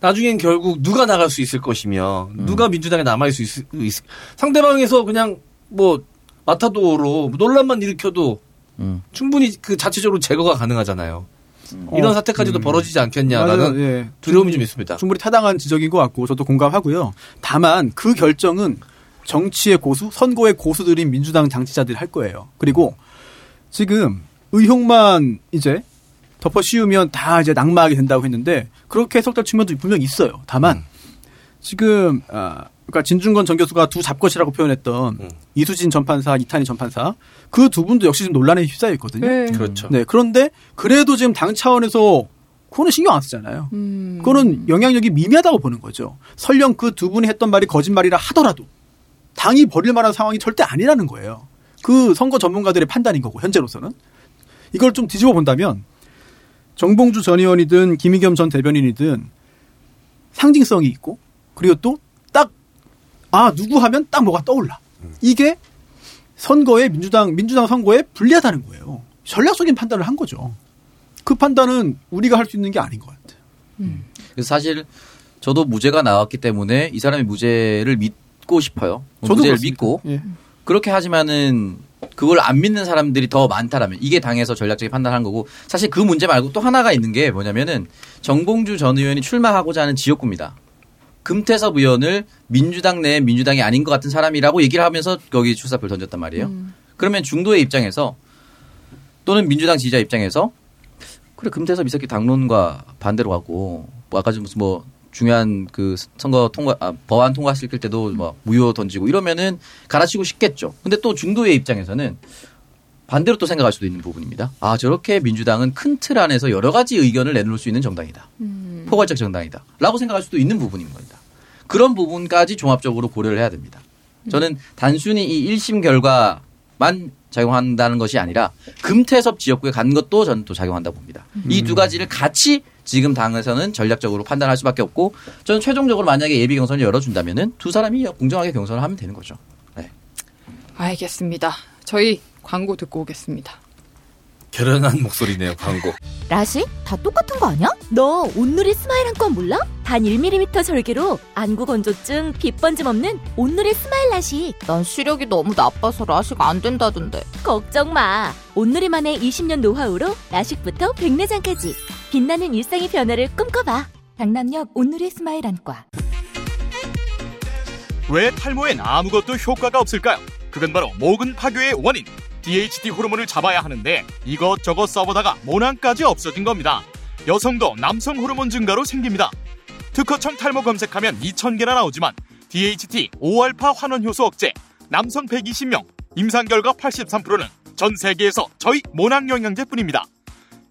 나중엔 결국 누가 나갈 수 있을 것이며 누가 민주당에 남아 있을 수 있, 있- 상대방에서 그냥 뭐 마타도로 논란만 일으켜도 음. 충분히 그 자체적으로 제거가 가능하잖아요. 이런 어, 사태까지도 음. 벌어지지 않겠냐라는. 예. 두려움이 좀 있습니다. 충분히 타당한 지적인 것 같고 저도 공감하고요. 다만 그 결정은 정치의 고수, 선거의 고수들인 민주당 장치자들이 할 거예요. 그리고 지금 의혹만 이제 덮어 씌우면 다 이제 낙마하게 된다고 했는데 그렇게 해석될 측면도 분명 히 있어요. 다만 지금 아 그러니까 진중권 전 교수가 두 잡것이라고 표현했던 음. 이수진 전판사, 이탄희 전판사 그 두 분도 역시 좀 논란에 휩싸여 있거든요. 네. 그렇죠. 네, 그런데 그래도 지금 당 차원에서 그거는 신경 안 쓰잖아요. 음. 그거는 영향력이 미미하다고 보는 거죠. 설령 그 두 분이 했던 말이 거짓말이라 하더라도 당이 버릴 만한 상황이 절대 아니라는 거예요. 그 선거 전문가들의 판단인 거고 현재로서는 이걸 좀 뒤집어 본다면 정봉주 전 의원이든 김의겸 전 대변인이든 상징성이 있고 그리고 또 딱 아 누구 하면 딱 뭐가 떠올라. 이게 선거에 민주당 민주당 선거에 불리하다는 거예요. 전략적인 판단을 한 거죠. 그 판단은 우리가 할 수 있는 게 아닌 것 같아요. 그래서 사실 저도 무죄가 나왔기 때문에 이 사람이 무죄를 믿고 싶어요. 저도 무죄를 그렇습니다. 믿고 예. 그렇게 하지만은 그걸 안 믿는 사람들이 더 많다라면 이게 당에서 전략적인 판단한 거고 사실 그 문제 말고 또 하나가 있는 게 뭐냐면은 정봉주 전 의원이 출마하고자 하는 지역구입니다. 금태섭 의원을 민주당 내 민주당이 아닌 것 같은 사람이라고 얘기를 하면서 거기 출사표를 던졌단 말이에요. 그러면 중도의 입장에서 또는 민주당 지지자 입장에서 그래 금태섭 이 새끼 당론과 반대로 가고 뭐 아까 좀 무슨 뭐 중요한 그 선거 통과 아, 법안 통과시킬 때도 뭐 무효 던지고 이러면은 갈아치고 싶겠죠. 근데 또 중도의 입장에서는 반대로 또 생각할 수도 있는 부분입니다. 아 저렇게 민주당은 큰 틀 안에서 여러 가지 의견을 내놓을 수 있는 정당이다. 포괄적 정당이다.라고 생각할 수도 있는 부분인 겁니다. 그런 부분까지 종합적으로 고려를 해야 됩니다. 저는 단순히 이 1심 결과만 작용한다는 것이 아니라 금태섭 지역구에 간 것도 저는 또 작용한다고 봅니다. 이두 가지를 같이 지금 당에서는 전략적으로 판단할 수밖에 없고 저는 최종적으로 만약에 예비 경선을 열어준다면은 두 사람이 공정하게 경선을 하면 되는 거죠. 네. 알겠습니다. 저희 광고 듣고 오겠습니다. 결연한 목소리네요, 광고. 라식? 다 똑같은 거 아니야? 너 온누리 스마일 한 건 몰라? 단 1mm 절개로 안구 건조증, 빛번짐 없는 온누리 스마일 라식. 난 시력이 너무 나빠서 라식 안 된다던데. 걱정 마. 온누리만의 20년 노하우로 라식부터 백내장까지 빛나는 일상의 변화를 꿈꿔봐. 강남역 온누리 스마일 안과. 왜 탈모엔 아무것도 효과가 없을까요? 그건 바로 모근 파괴의 원인 DHT 호르몬을 잡아야 하는데 이것저것 써보다가 모낭까지 없어진 겁니다. 여성도 남성 호르몬 증가로 생깁니다. 특허청 탈모 검색하면 2,000개나 나오지만 DHT 5알파 환원 효소 억제 남성 120명 임상 결과 83%는 전 세계에서 저희 모낭 영양제뿐입니다.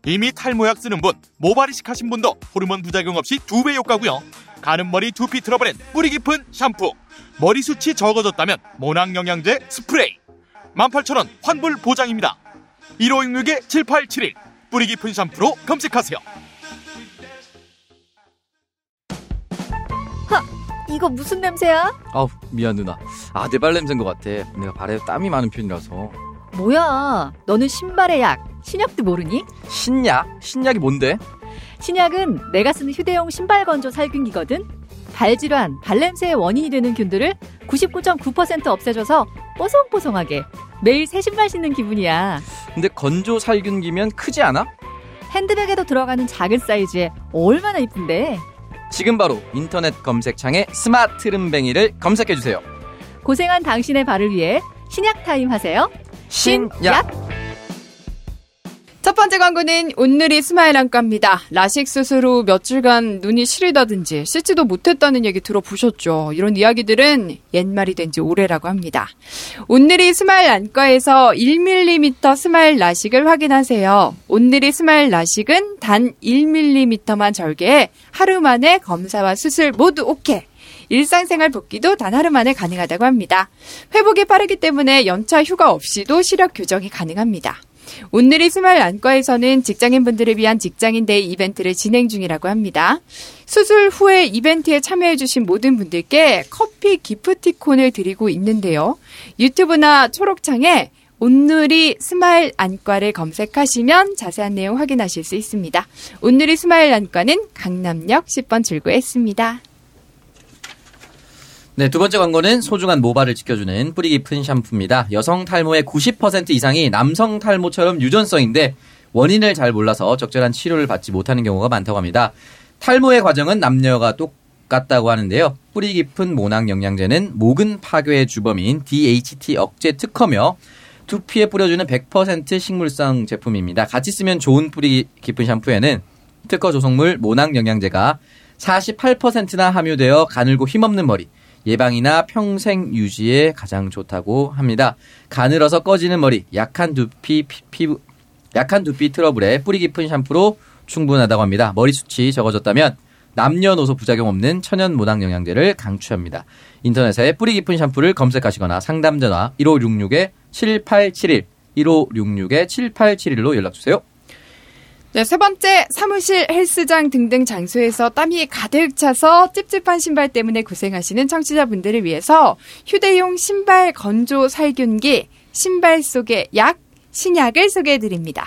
이미 탈모약 쓰는 분, 모발이식 하신 분도 호르몬 부작용 없이 두 배 효과고요. 가는 머리 두피 트러블엔 뿌리 깊은 샴푸, 머리 숱이 적어졌다면 모낭 영양제 스프레이 18,000원 환불 보장입니다 1566-7871 뿌리 깊은 샴푸로 검색하세요 이거 무슨 냄새야? 아우 미안 누나. 아 내 발 냄새인 것 같아. 내가 발에 땀이 많은 편이라서. 뭐야? 너는 신발의 약, 신약도 모르니? 신약? 신약이 뭔데? 신약은 내가 쓰는 휴대용 신발 건조 살균기거든. 발 질환, 발 냄새의 원인이 되는 균들을 99.9% 없애줘서 뽀송뽀송하게 매일 새 신발 신는 기분이야. 근데 건조 살균기면 크지 않아? 핸드백에도 들어가는 작은 사이즈에 얼마나 이쁜데? 지금 바로 인터넷 검색창에 스마트름뱅이를 검색해주세요. 고생한 당신의 발을 위해 신약 타임 하세요. 신약. 첫 번째 광고는 온누리 스마일 안과입니다. 라식 수술 후 며칠간 눈이 시리다든지 씻지도 못했다는 얘기 들어보셨죠? 이런 이야기들은 옛말이 된 지 오래라고 합니다. 온누리 스마일 안과에서 1mm 스마일 라식을 확인하세요. 온누리 스마일 라식은 단 1mm만 절개해 하루 만에 검사와 수술 모두 오케이. 일상생활 복귀도 단 하루 만에 가능하다고 합니다. 회복이 빠르기 때문에 연차 휴가 없이도 시력 교정이 가능합니다. 온누리 스마일 안과에서는 직장인분들을 위한 직장인 day 이벤트를 진행 중이라고 합니다. 수술 후에 이벤트에 참여해주신 모든 분들께 커피 기프티콘을 드리고 있는데요. 유튜브나 초록창에 온누리 스마일 안과를 검색하시면 자세한 내용 확인하실 수 있습니다. 온누리 스마일 안과는 강남역 10번 출구에 있습니다. 네, 두 번째 광고는 소중한 모발을 지켜주는 뿌리 깊은 샴푸입니다. 여성 탈모의 90% 이상이 남성 탈모처럼 유전성인데 원인을 잘 몰라서 적절한 치료를 받지 못하는 경우가 많다고 합니다. 탈모의 과정은 남녀가 똑같다고 하는데요. 뿌리 깊은 모낭 영양제는 모근 파괴의 주범인 DHT 억제 특허며 두피에 뿌려주는 100% 식물성 제품입니다. 같이 쓰면 좋은 뿌리 깊은 샴푸에는 특허 조성물 모낭 영양제가 48%나 함유되어 가늘고 힘없는 머리, 예방이나 평생 유지에 가장 좋다고 합니다. 가늘어서 꺼지는 머리, 약한 두피 피, 피부 약한 두피 트러블에 뿌리 깊은 샴푸로 충분하다고 합니다. 머리 숱이 적어졌다면 남녀노소 부작용 없는 천연 모낭 영양제를 강추합니다. 인터넷에 뿌리 깊은 샴푸를 검색하시거나 상담 전화 1566에 7871 1566에 7871로 연락 주세요. 네, 세 번째, 사무실, 헬스장 등등 장소에서 땀이 가득 차서 찝찝한 신발 때문에 고생하시는 청취자분들을 위해서 휴대용 신발 건조 살균기, 신발 속의 약, 신약을 소개해 드립니다.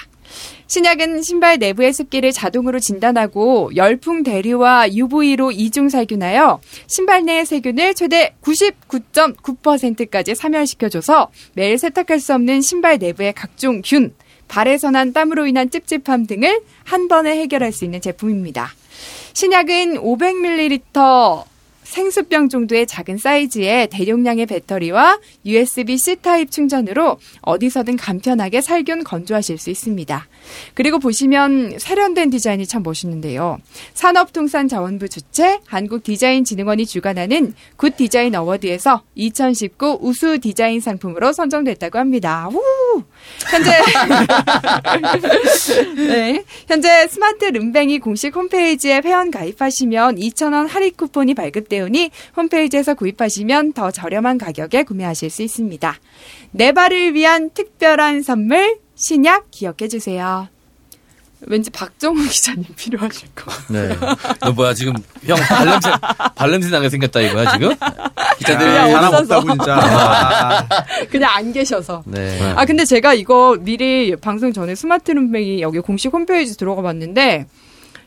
신약은 신발 내부의 습기를 자동으로 진단하고 열풍 대류와 UV로 이중 살균하여 신발 내의 세균을 최대 99.9%까지 사멸시켜줘서 매일 세탁할 수 없는 신발 내부의 각종 균, 발에서 난 땀으로 인한 찝찝함 등을 한 번에 해결할 수 있는 제품입니다. 신약은 500ml 생수병 정도의 작은 사이즈의 대용량의 배터리와 USB-C 타입 충전으로 어디서든 간편하게 살균 건조하실 수 있습니다. 그리고 보시면 세련된 디자인이 참 멋있는데요. 산업통상자원부 주최 한국디자인진흥원이 주관하는 굿 디자인 어워드에서 2019 우수 디자인 상품으로 선정됐다고 합니다. 우! 현재 네, 현재 스마트 름뱅이 공식 홈페이지에 회원 가입하시면 2,000원 할인 쿠폰이 발급되오니 홈페이지에서 구입하시면 더 저렴한 가격에 구매하실 수 있습니다. 내 발을 위한 특별한 선물 신약 기억해 주세요. 왠지 박정훈 기자님 필요하실 거. 네. 너 뭐야 지금 형 발냄새 발냄새 나게 생겼다 이거야 지금? 기자들 그냥 사람 없어서. 없다고 진짜. 아, 그냥 안 계셔서. 네. 아 근데 제가 이거 미리 방송 전에 스마트 룸뱅이 여기 공식 홈페이지 들어가 봤는데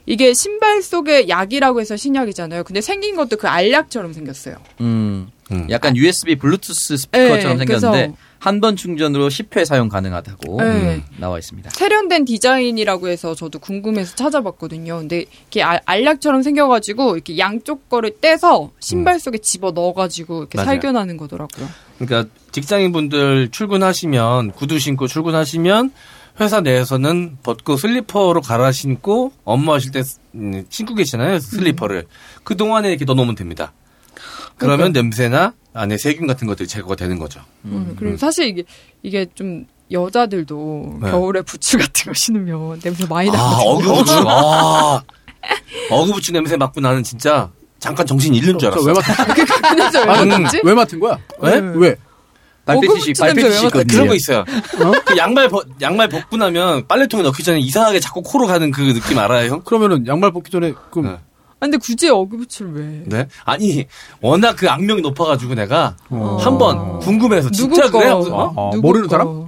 이게 신발 속의 약이라고 해서 신약이잖아요. 근데 생긴 것도 그 알약처럼 생겼어요. 음. 음. 약간 USB 블루투스 스피커처럼 네, 생겼는데 그래서- 한 번 충전으로 10회 사용 가능하다고 네. 음, 나와 있습니다. 세련된 디자인이라고 해서 저도 궁금해서 찾아봤거든요. 근데 이렇게 알, 알약처럼 생겨가지고 이렇게 양쪽 거를 떼서 신발 속에 집어 넣어가지고 이렇게 맞아요. 살균하는 거더라고요. 그러니까 직장인분들 출근하시면 구두 신고 출근하시면 회사 내에서는 벗고 슬리퍼로 갈아 신고 업무하실 때 음, 신고 계시잖아요 슬리퍼를 그 동안에 이렇게 넣어놓으면 됩니다. 그러면 냄새나 안에 세균 같은 것들이 제거가 되는 거죠. 음, 그리고 사실 이게 이게 좀 여자들도 네. 겨울에 부츠 같은 거 신으면 냄새 많이 아 나거든요. 어그부츠 아 어그부츠 냄새 맡고 나는 진짜 잠깐 정신 잃는 줄저 알았어. 왜 맡은, 그왜 음. 왜 맡은 거야? 왜? 왜? 발패티시 어그부츠 냄새 왜 발패티시 맡았지? 있거든요. 그런 거 있어요. 그 양말 벗, 양말 벗고 나면 빨래통에 넣기 전에 이상하게 자꾸 코로 가는 그 느낌 알아요, 형? 그러면은 양말 벗기 전에 그럼 네. 아, 근데 굳이 어그부츠를 왜? 네? 아니, 워낙 그 악명이 높아가지고 내가 어. 한번 궁금해서 진짜 누구 거? 그래? 하고서, 어? 어, 누구 모르는 거? 사람?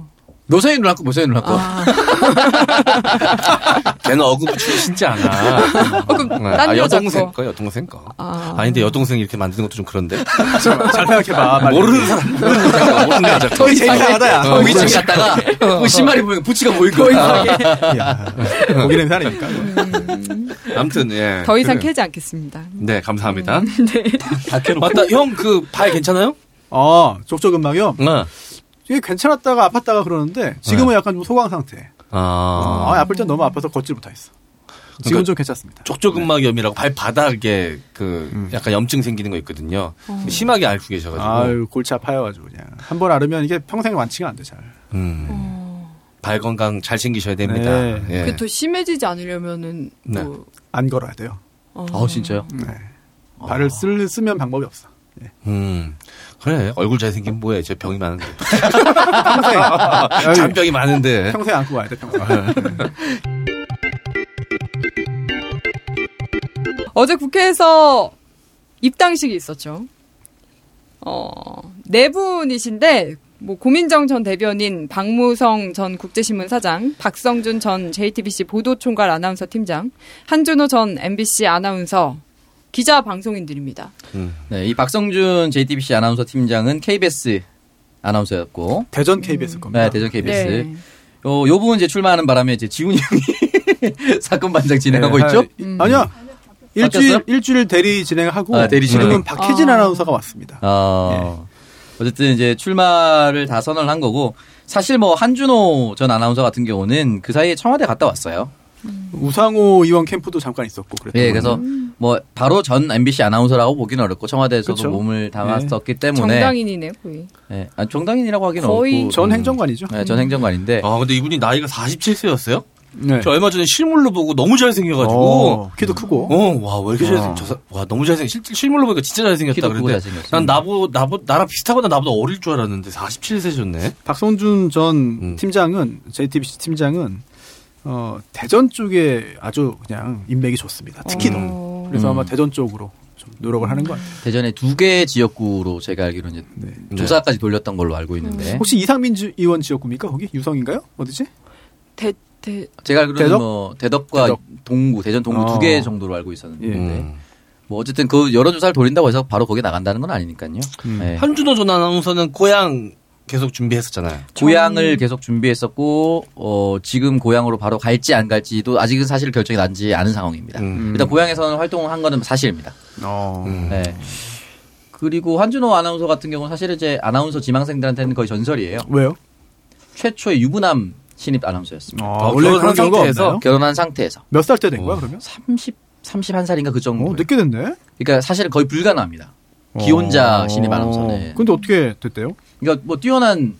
노선이 누나고 모선이 누나고. 아, 걔는 어구 붙이기 쉽지 않아. 어, 그럼 네. 딴 아, 여자 여동생 거. 거, 여동생 거. 아. 아. 닌데 여동생 이렇게 만드는 것도 좀 그런데. 잘 생각해봐. 모르는 사람, 모르는 여자, 모르는 여자. 거. 거의 이상하다, 야. 어, 위층 갔다가 뭐 신발이 보이고 부치가 고기 냄새 아닙니까? 아무튼, 예. 더 이상 그래. 캐지 않겠습니다. 네, 감사합니다. 다 켜놓고. 맞다, 형, 그, 발 괜찮아요? 어, 족저근막염. 응. 이게 괜찮았다가 아팠다가 그러는데 지금은 약간 좀 소강 상태. 아. 아, 아플 땐 너무 아파서 걷질 못하겠어. 지금은 좀 괜찮습니다. 족저근막염이라고 발바닥에 그 음. 약간 염증 생기는 거 있거든요. 심하게 앓고 계셔가지고. 아유, 골치 아파여가지고 그냥 한 번 앓으면 이게 평생 완치가 안 돼 잘. 음. 발 건강 잘 챙기셔야 됩니다. 네. 예. 그더 심해지지 않으려면은 네. 뭐, 안 걸어야 돼요. 어. 아 진짜요? 네. 발을 쓸, 쓰면 방법이 없어. 음. 그래 얼굴 잘생긴 뭐야 저 병이 많은데 평생. 잔병이 많은데 평생 안고 가야 돼 평생. 어제 국회에서 입당식이 있었죠. 어, 네 분이신데, 뭐, 고민정 전 대변인, 박무성 전 국제신문 사장, 박성준 전 JTBC 보도총괄 아나운서 팀장, 한준호 전 MBC 아나운서, 기자 방송인들입니다. 음. 네, 이 박성준 JTBC 아나운서 팀장은 KBS 아나운서였고, 대전 KBS 겁니다. 네, 대전 KBS. 네. 요, 요 부분 이제 출마하는 바람에 이제 지훈이 형이 사건 반장 진행하고 네, 있죠? 음. 아니야. 일주일 바뀌었어요? 일주일 대리 진행하고 아, 대리 진행. 지금은 박혜진 아. 아나운서가 왔습니다. 어, 어쨌든 이제 출마를 다 선언을 한 거고, 사실 뭐 한준호 전 아나운서 같은 경우는 그 사이에 청와대 갔다 왔어요. 우상호 의원 캠프도 잠깐 있었고 그랬던 예, 거. 그래서 뭐 바로 전 MBC 아나운서라고 보기는 어렵고 청와대에서도 그쵸. 몸을 담았었기 때문에 정당인이네요, 거의. 예, 아, 정당인이라고 하기는 거의 어렵고 전 음, 행정관이죠. 네, 전 행정관인데 아 근데 이분이 나이가 47세였어요? 네. 저 얼마 전에 실물로 보고 너무 잘생겨가지고 어, 키도 크고. 어와왜 이렇게 잘생 어. 저 사- 와 너무 잘생 실 실물로 보니까 진짜 잘생겼다 그런데. 난 나보 나보 나랑 비슷하거나 나보다 어릴 줄 알았는데 47세셨네. 박성준 전 음. 팀장은 JTBC 팀장은 어, 대전 쪽에 아주 그냥 인맥이 좋습니다. 특히도. 어. 그래서 아마 음. 대전 쪽으로 좀 노력을 하는 것 같아요. 대전에 두 개 지역구로 제가 알기로 이제 네. 조사까지 돌렸던 걸로 알고 있는데 혹시 이상민 주- 의원 지역구입니까? 거기 유성인가요? 어디지? 대, 대, 제가 알기로는 대덕? 뭐 대덕과 대덕. 동구 대전 동구 어. 두개 정도로 알고 있었는데 예. 음. 뭐 어쨌든 그 여러 조사를 돌린다고 해서 바로 거기 나간다는 건 아니니까요. 음. 예. 한준호 전 아나운서는 고향 계속 준비했었잖아요. 고향을 계속 준비했었고 어 지금 고향으로 바로 갈지 안 갈지도 아직은 사실 결정이 난지 않은 상황입니다. 음. 일단 고향에서는 활동을 한 거는 사실입니다. 어. 음. 네. 그리고 한준호 아나운서 같은 경우는 사실 이제 아나운서 지망생들한테는 거의 전설이에요. 왜요? 최초의 유부남 신입 아나운서였습니다. 어, 어, 원래 그런 결혼한 경우가 상태에서 없나요? 결혼한 상태에서 몇 살 때 된 거야, 그러면? 30 31살인가 그 정도. 어, 늦게 됐네? 그러니까 사실은 거의 불가능합니다. 기혼자 어. 신입 아나운서는. 근데 어떻게 됐대요? 그러니까 뭐 뛰어난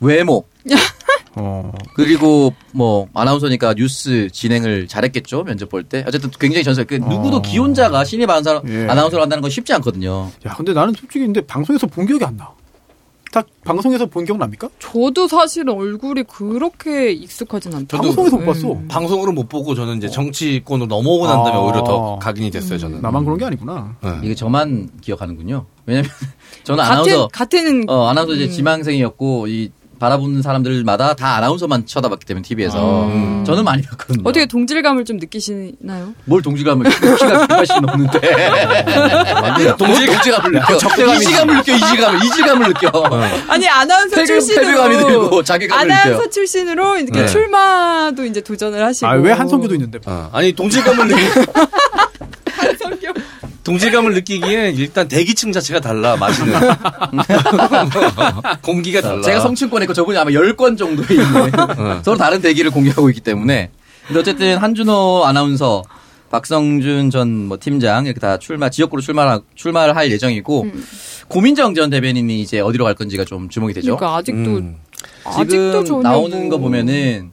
외모 어. 그리고 뭐 아나운서니까 뉴스 진행을 잘했겠죠 면접 볼 때. 어쨌든 굉장히 전설. 그 누구도 어. 기혼자가 신입 아나운서 예. 아나운서를 한다는 건 쉽지 않거든요. 야, 근데 나는 솔직히 근데 방송에서 본 기억이 안 나. 딱 방송에서 본 기억 납니까? 저도 사실은 얼굴이 그렇게 익숙하진 않다. 저도 방송에서 못 봤어. 음. 방송으로 못 보고 저는 이제 정치권으로 넘어오고 난 다음에 아. 오히려 더 각인이 됐어요 저는. 나만 그런 게 아니구나. 네. 이게 저만 기억하는군요. 왜냐면 저는 같은, 아나운서 같은, 어 아나운서 이제 음. 지망생이었고 이 바라보는 사람들마다 다 아나운서만 쳐다봤기 때문에 TV에서 음. 저는 많이 봤거든요. 어떻게 동질감을 좀 느끼시나요? 뭘 동질감을 키가 180 넘는데 완전 동질 동질 감을 느껴 이질감을 느껴 이질감을 이질감을 느껴 아니, 아나운서 패배- 출신으로. 들고 자괴감을 아나운서 느껴요. 출신으로 이렇게 네. 출마도 이제 도전을 하시고. 아, 왜 한성규도 있는데? 어, 아니 동질감을 느끼 한성규. 동질감을 느끼기에 일단 대기층 자체가 달라 마시는 공기가 달라. 제가 성층권에 있고 저분이 아마 10건 정도 있는 어. 서로 다른 대기를 공유하고 있기 때문에 근데 어쨌든 한준호 아나운서 박성준 전 뭐 팀장 이렇게 다 출마 지역구로 출마 출마를 할 예정이고 음. 고민정 전 대변인이 이제 어디로 갈 건지가 좀 주목이 되죠. 그러니까 아직도, 음. 아직도 지금 전혀 나오는 뭐- 거 보면은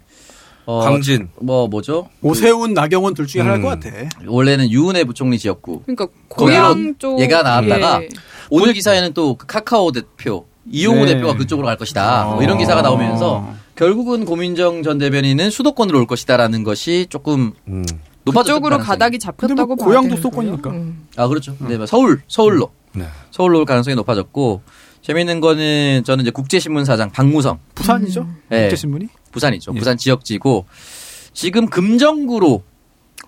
어, 광진. 뭐 뭐죠? 오세훈, 나경원 둘 중에 하나일 음. 것 같아. 원래는 유은혜 부총리 지역구. 그러니까 거기로 고향 쪽 얘가 나왔다가 예. 오늘 기사에는 또그 카카오 대표 이용호 네. 대표가 그쪽으로 갈 것이다. 뭐 어. 이런 기사가 나오면서 결국은 고민정 전 대변인은 수도권으로 올 것이다라는 것이 조금 음. 높아졌죠. 그쪽으로 가닥이 잡혔다고 뭐 봐야 고향도 되는 수도권이니까. 음. 아 그렇죠. 뭐 서울 서울로 네. 서울로 올 가능성이 높아졌고 재밌는 거는 저는 이제 국제신문 사장 박무성. 부산이죠? 예. 국제신문이? 부산이죠. 예. 부산 지역지고 지금 금정구로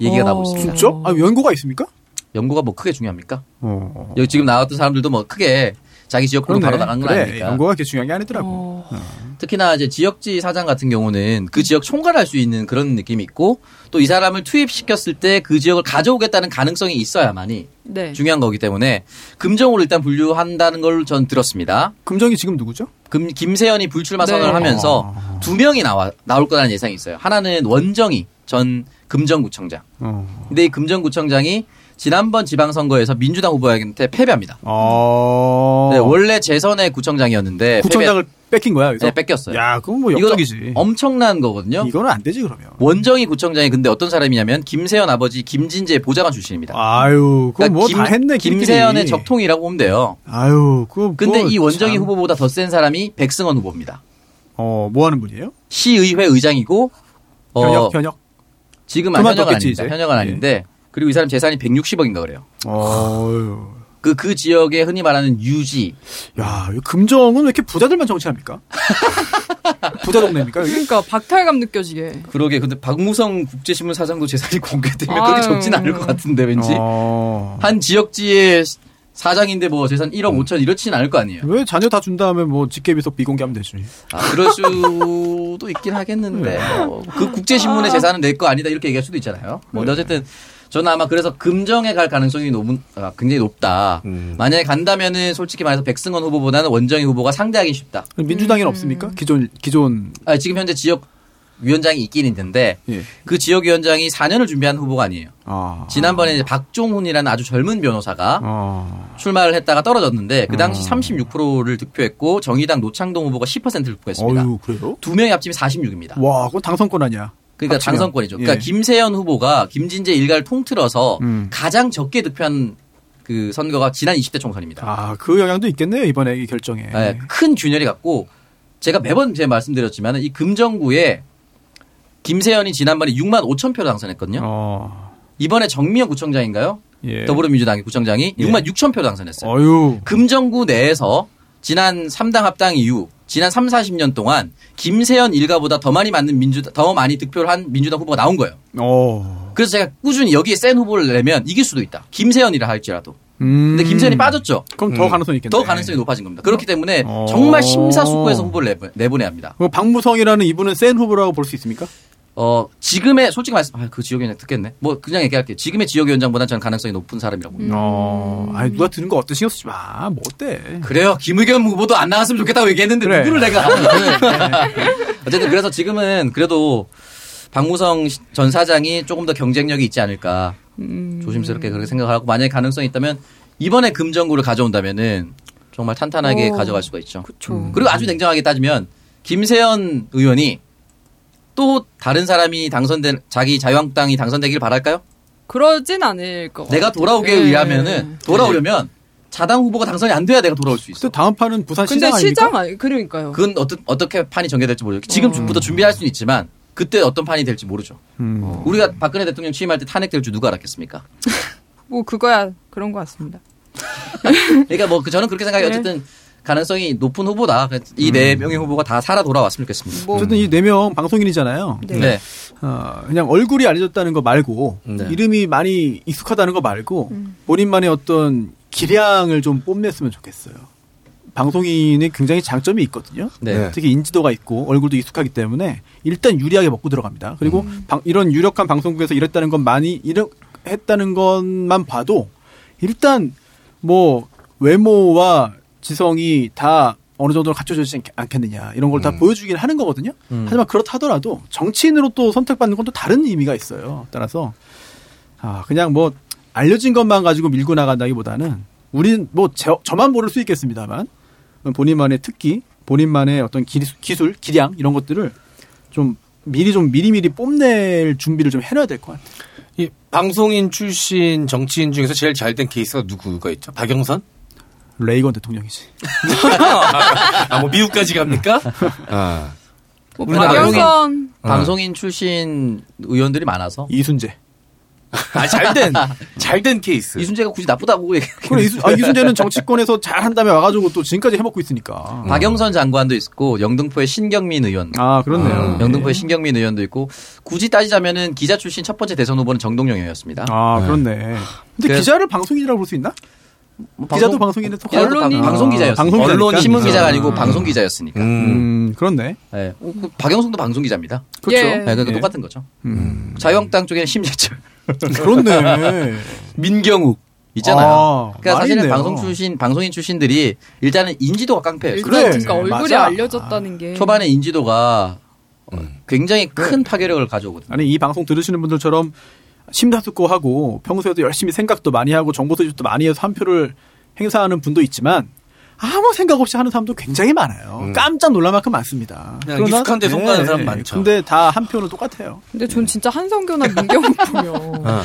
얘기가 나오고 있습니다. 진짜? 아, 연고가 있습니까? 연구가 뭐 크게 중요합니까? 어. 여기 지금 나왔던 사람들도 뭐 크게 자기 지역구로 바로 나간 건 그래, 아니니까. 연고가 그렇게 중요한 게 아니더라고. 어, 특히나 이제 지역지 사장 같은 경우는 그 지역 총괄할 수 있는 그런 느낌이 있고 또 이 사람을 투입시켰을 때 그 지역을 가져오겠다는 가능성이 있어야만이 네. 중요한 거기 때문에 금정으로 일단 분류한다는 걸 전 들었습니다. 금정이 지금 누구죠? 금, 김세연이 불출마 네. 선언을 하면서 어. 두 명이 나와 나올 거라는 예상이 있어요. 하나는 원정희 전 금정구청장. 어. 근데 이 금정구청장이 지난번 지방선거에서 민주당 후보에게 패배합니다. 어. 네, 원래 재선의 구청장이었는데 구청장을 뺏긴 거야, 여기서? 패배, 네, 뺏겼어요. 야, 그건 뭐 역적이지. 엄청난 거거든요. 이거는 안 되지, 그러면. 원정희 구청장이 근데 어떤 사람이냐면 김세연 아버지 김진재 보좌관 출신입니다. 아유, 그거 뭐다 했네. 김세연의 적통이라고 보면 돼요. 아유, 그거. 근데 뭐이 원정희 참. 후보보다 더 센 사람이 백승원 후보입니다. 어, 뭐 하는 분이에요? 시의회 의장이고 어, 현역, 현역? 지금 현역은 아닙니다. 이제. 현역은 예. 아닌데 그리고 이 사람 재산이 160억인가 그래요. 어유 그, 그 지역에 흔히 말하는 유지. 야, 이 금정은 왜 이렇게 부자들만 정치합니까? 부자 동네입니까, 여기? 그러니까 박탈감 느껴지게. 그러게 근데 박무성 국제신문 사장도 재산이 공개되면 그렇게. 적진 않을 것 같은데 왠지 어. 한 지역지의 사장인데 뭐 재산 1억 5천 이렇지는 않을 거 아니에요. 왜 자녀 다 준 다음에 뭐 직계비속 비공개하면 되지. 아, 그럴 수도 있긴 하겠는데 뭐, 그 국제신문의 재산은 내 거 아니다 이렇게 얘기할 수도 있잖아요. 뭐 근데 어쨌든 저는 아마 그래서 금정에 갈 가능성이 높은, 아, 굉장히 높다. 음. 만약에 간다면은 솔직히 말해서 백승원 후보보다는 원정희 후보가 상대하기 쉽다. 민주당에는 없습니까? 기존, 기존. 아, 지금 현재 지역 위원장이 있긴 있는데 예. 그 지역 위원장이 4년을 준비한 후보가 아니에요. 아. 지난번에 이제 박종훈이라는 아주 젊은 변호사가 어. 출마를 했다가 떨어졌는데 그 당시 어. 36%를 득표했고 정의당 노창동 후보가 10%를 득표했습니다. 그래요? 두 명이 합치면 46입니다. 와, 그건 당선권 아니야. 그러니까 합치면. 당선권이죠. 그러니까 예. 김세연 후보가 김진재 일가를 통틀어서 음. 가장 적게 득표한 그 선거가 지난 20대 총선입니다. 아, 그 영향도 있겠네요, 이번에 이 결정에. 예, 큰 균열이 갔고 제가 매번 제가 말씀드렸지만 이 금정구에 김세연이 지난번에 6만 5천 표로 당선했거든요. 어. 이번에 정미영 구청장인가요? 예. 더불어민주당의 구청장이 예. 6만 6천 표로 당선했어요. 어유. 금정구 내에서 지난 3당 합당 이후 지난 3, 40년 동안 김세연 일가보다 더 많이 맞는 민주 더 많이 득표를 한 민주당 후보가 나온 거예요. 어. 그래서 제가 꾸준히 여기에 센 후보를 내면 이길 수도 있다. 김세연이라 할지라도. 음. 근데 김세연이 빠졌죠. 그럼 더 음. 가능성이 있겠네. 더 가능성이 높아진 겁니다. 그렇기 때문에 어. 정말 심사숙고해서 후보를 내보- 내보내야 합니다. 뭐 박무성이라는 이분은 센 후보라고 볼 수 있습니까? 어, 지금의 솔직히 말씀, 아, 그 지역위원장 듣겠네. 뭐 그냥 얘기할게요. 지금의 지역위원장보다는 저는 가능성이 높은 사람이라고 봅니다. 어. 아니 누가 드는 거 어때 신경 쓰지 마. 뭐 어때? 그래요. 김의겸 후보도 안 나왔으면 좋겠다고 얘기했는데 그래. 누구를 내가 어쨌든 그래서 지금은 그래도 박무성 시- 전 사장이 조금 더 경쟁력이 있지 않을까 조심스럽게 그렇게 생각을 하고 만약에 가능성이 있다면 이번에 금정구를 가져온다면은 정말 탄탄하게 오. 가져갈 수가 있죠. 그쵸. 그리고 아주 냉정하게 따지면 김세연 의원이 또 다른 사람이 당선된 자기 자유한국당이 당선되길 바랄까요? 그러진 않을 것 내가 같아요. 돌아오게 예. 의하면은 돌아오려면 자당 후보가 당선이 안 돼야 내가 돌아올 수 있어. 근데 다음 판은 부산 근데 시장 아닙니까? 시장 아니 그러니까요. 그건 어떤 어떻게 판이 전개될지 모르죠. 지금부터 준비할 수는 있지만 그때 어떤 판이 될지 모르죠. 음. 우리가 박근혜 대통령 취임할 때 탄핵될 줄 누가 알았겠습니까? 뭐 그거야 그런 것 같습니다. 그러니까 뭐 그- 저는 그렇게 생각해요. 네. 어쨌든 가능성이 높은 후보다. 이네 명의 후보가 다 살아 돌아왔으면 좋겠습니다. 뭐 어쨌든 이 네 명 방송인이잖아요. 네. 네. 어, 그냥 얼굴이 알려졌다는 거 말고 네. 이름이 많이 익숙하다는 거 말고 음. 본인만의 어떤 기량을 좀 뽐냈으면 좋겠어요. 방송인이 굉장히 장점이 있거든요. 네. 네. 특히 인지도가 있고 얼굴도 익숙하기 때문에 일단 유리하게 먹고 들어갑니다. 그리고 음. 방- 이런 유력한 방송국에서 일했다는 건 많이 이력 했다는 것만 봐도 일단 뭐 외모와 지성이 다 어느 정도 갖춰지지 않- 않겠느냐 이런 걸다 음. 보여주긴 하는 거거든요. 음. 하지만 그렇다 하더라도 정치인으로 또 선택받는 건 또 다른 의미가 있어요. 따라서 아 그냥 뭐 알려진 것만 가지고 밀고 나간다기보다는 우리는 뭐 저, 저만 모를 수 있겠습니다만 본인만의 특기, 본인만의 어떤 기, 기술, 기량 이런 것들을 좀 미리 좀 미리미리 뽐낼 준비를 좀 해놔야 될 것 같아요. 이 방송인 출신 정치인 중에서 제일 잘 된 케이스가 누구가 있죠? 박영선? 레이건 대통령이지. 아, 뭐 미국까지 갑니까? 아. 뭐 우리나라 박영선 방송인 출신 의원들이 많아서 이순재. 아, 잘된, 잘된 케이스. 이순재가 굳이 나쁘다고 얘기. 그래 이순, 아, 이순재는 정치권에서 잘한 다음에 와가지고 또 지금까지 해먹고 있으니까. 박영선 장관도 있고 영등포의 신경민 의원. 아 그렇네요. 영등포의 신경민 의원도 있고 굳이 따지자면은 기자 출신 첫 번째 대선 후보는 정동영이었습니다. 아 그렇네. 근데 그래- 기자를 방송인이라고 볼 수 있나? 기자도 방송인에 속하죠? 언론이 아, 방송 기자였어요. 언론 신문 기자가 아니고 아. 방송 기자였으니까. 음. 음 그렇네. 네. 어, 그 박영선도 방송 기자입니다. 그렇죠. 예. 네, 그러니까 예. 똑같은 거죠. 음. 자유한국당 쪽에는 심재철, 그렇네. 민경욱 있잖아요. 아, 그러니까 사실은 있네요. 방송 출신 방송인 출신들이 일단은 인지도가 깡패예요. 그래, 그러니까 얼굴이 맞아. 알려졌다는 게 초반에 인지도가 어, 음. 굉장히 큰 파괴력을 가져오거든요. 아니 이 방송 들으시는 분들처럼 심사숙고하고 평소에도 열심히 생각도 많이 하고 정보 수집도 많이 해서 한 표를 행사하는 분도 있지만 아무 생각 없이 하는 사람도 굉장히 많아요. 음. 깜짝 놀랄 만큼 많습니다. 그냥 익숙한 데 속가는 사람 많죠. 근데 다 한 표는 똑같아요. 근데 전 진짜 한성교나 민경욱 보면 어.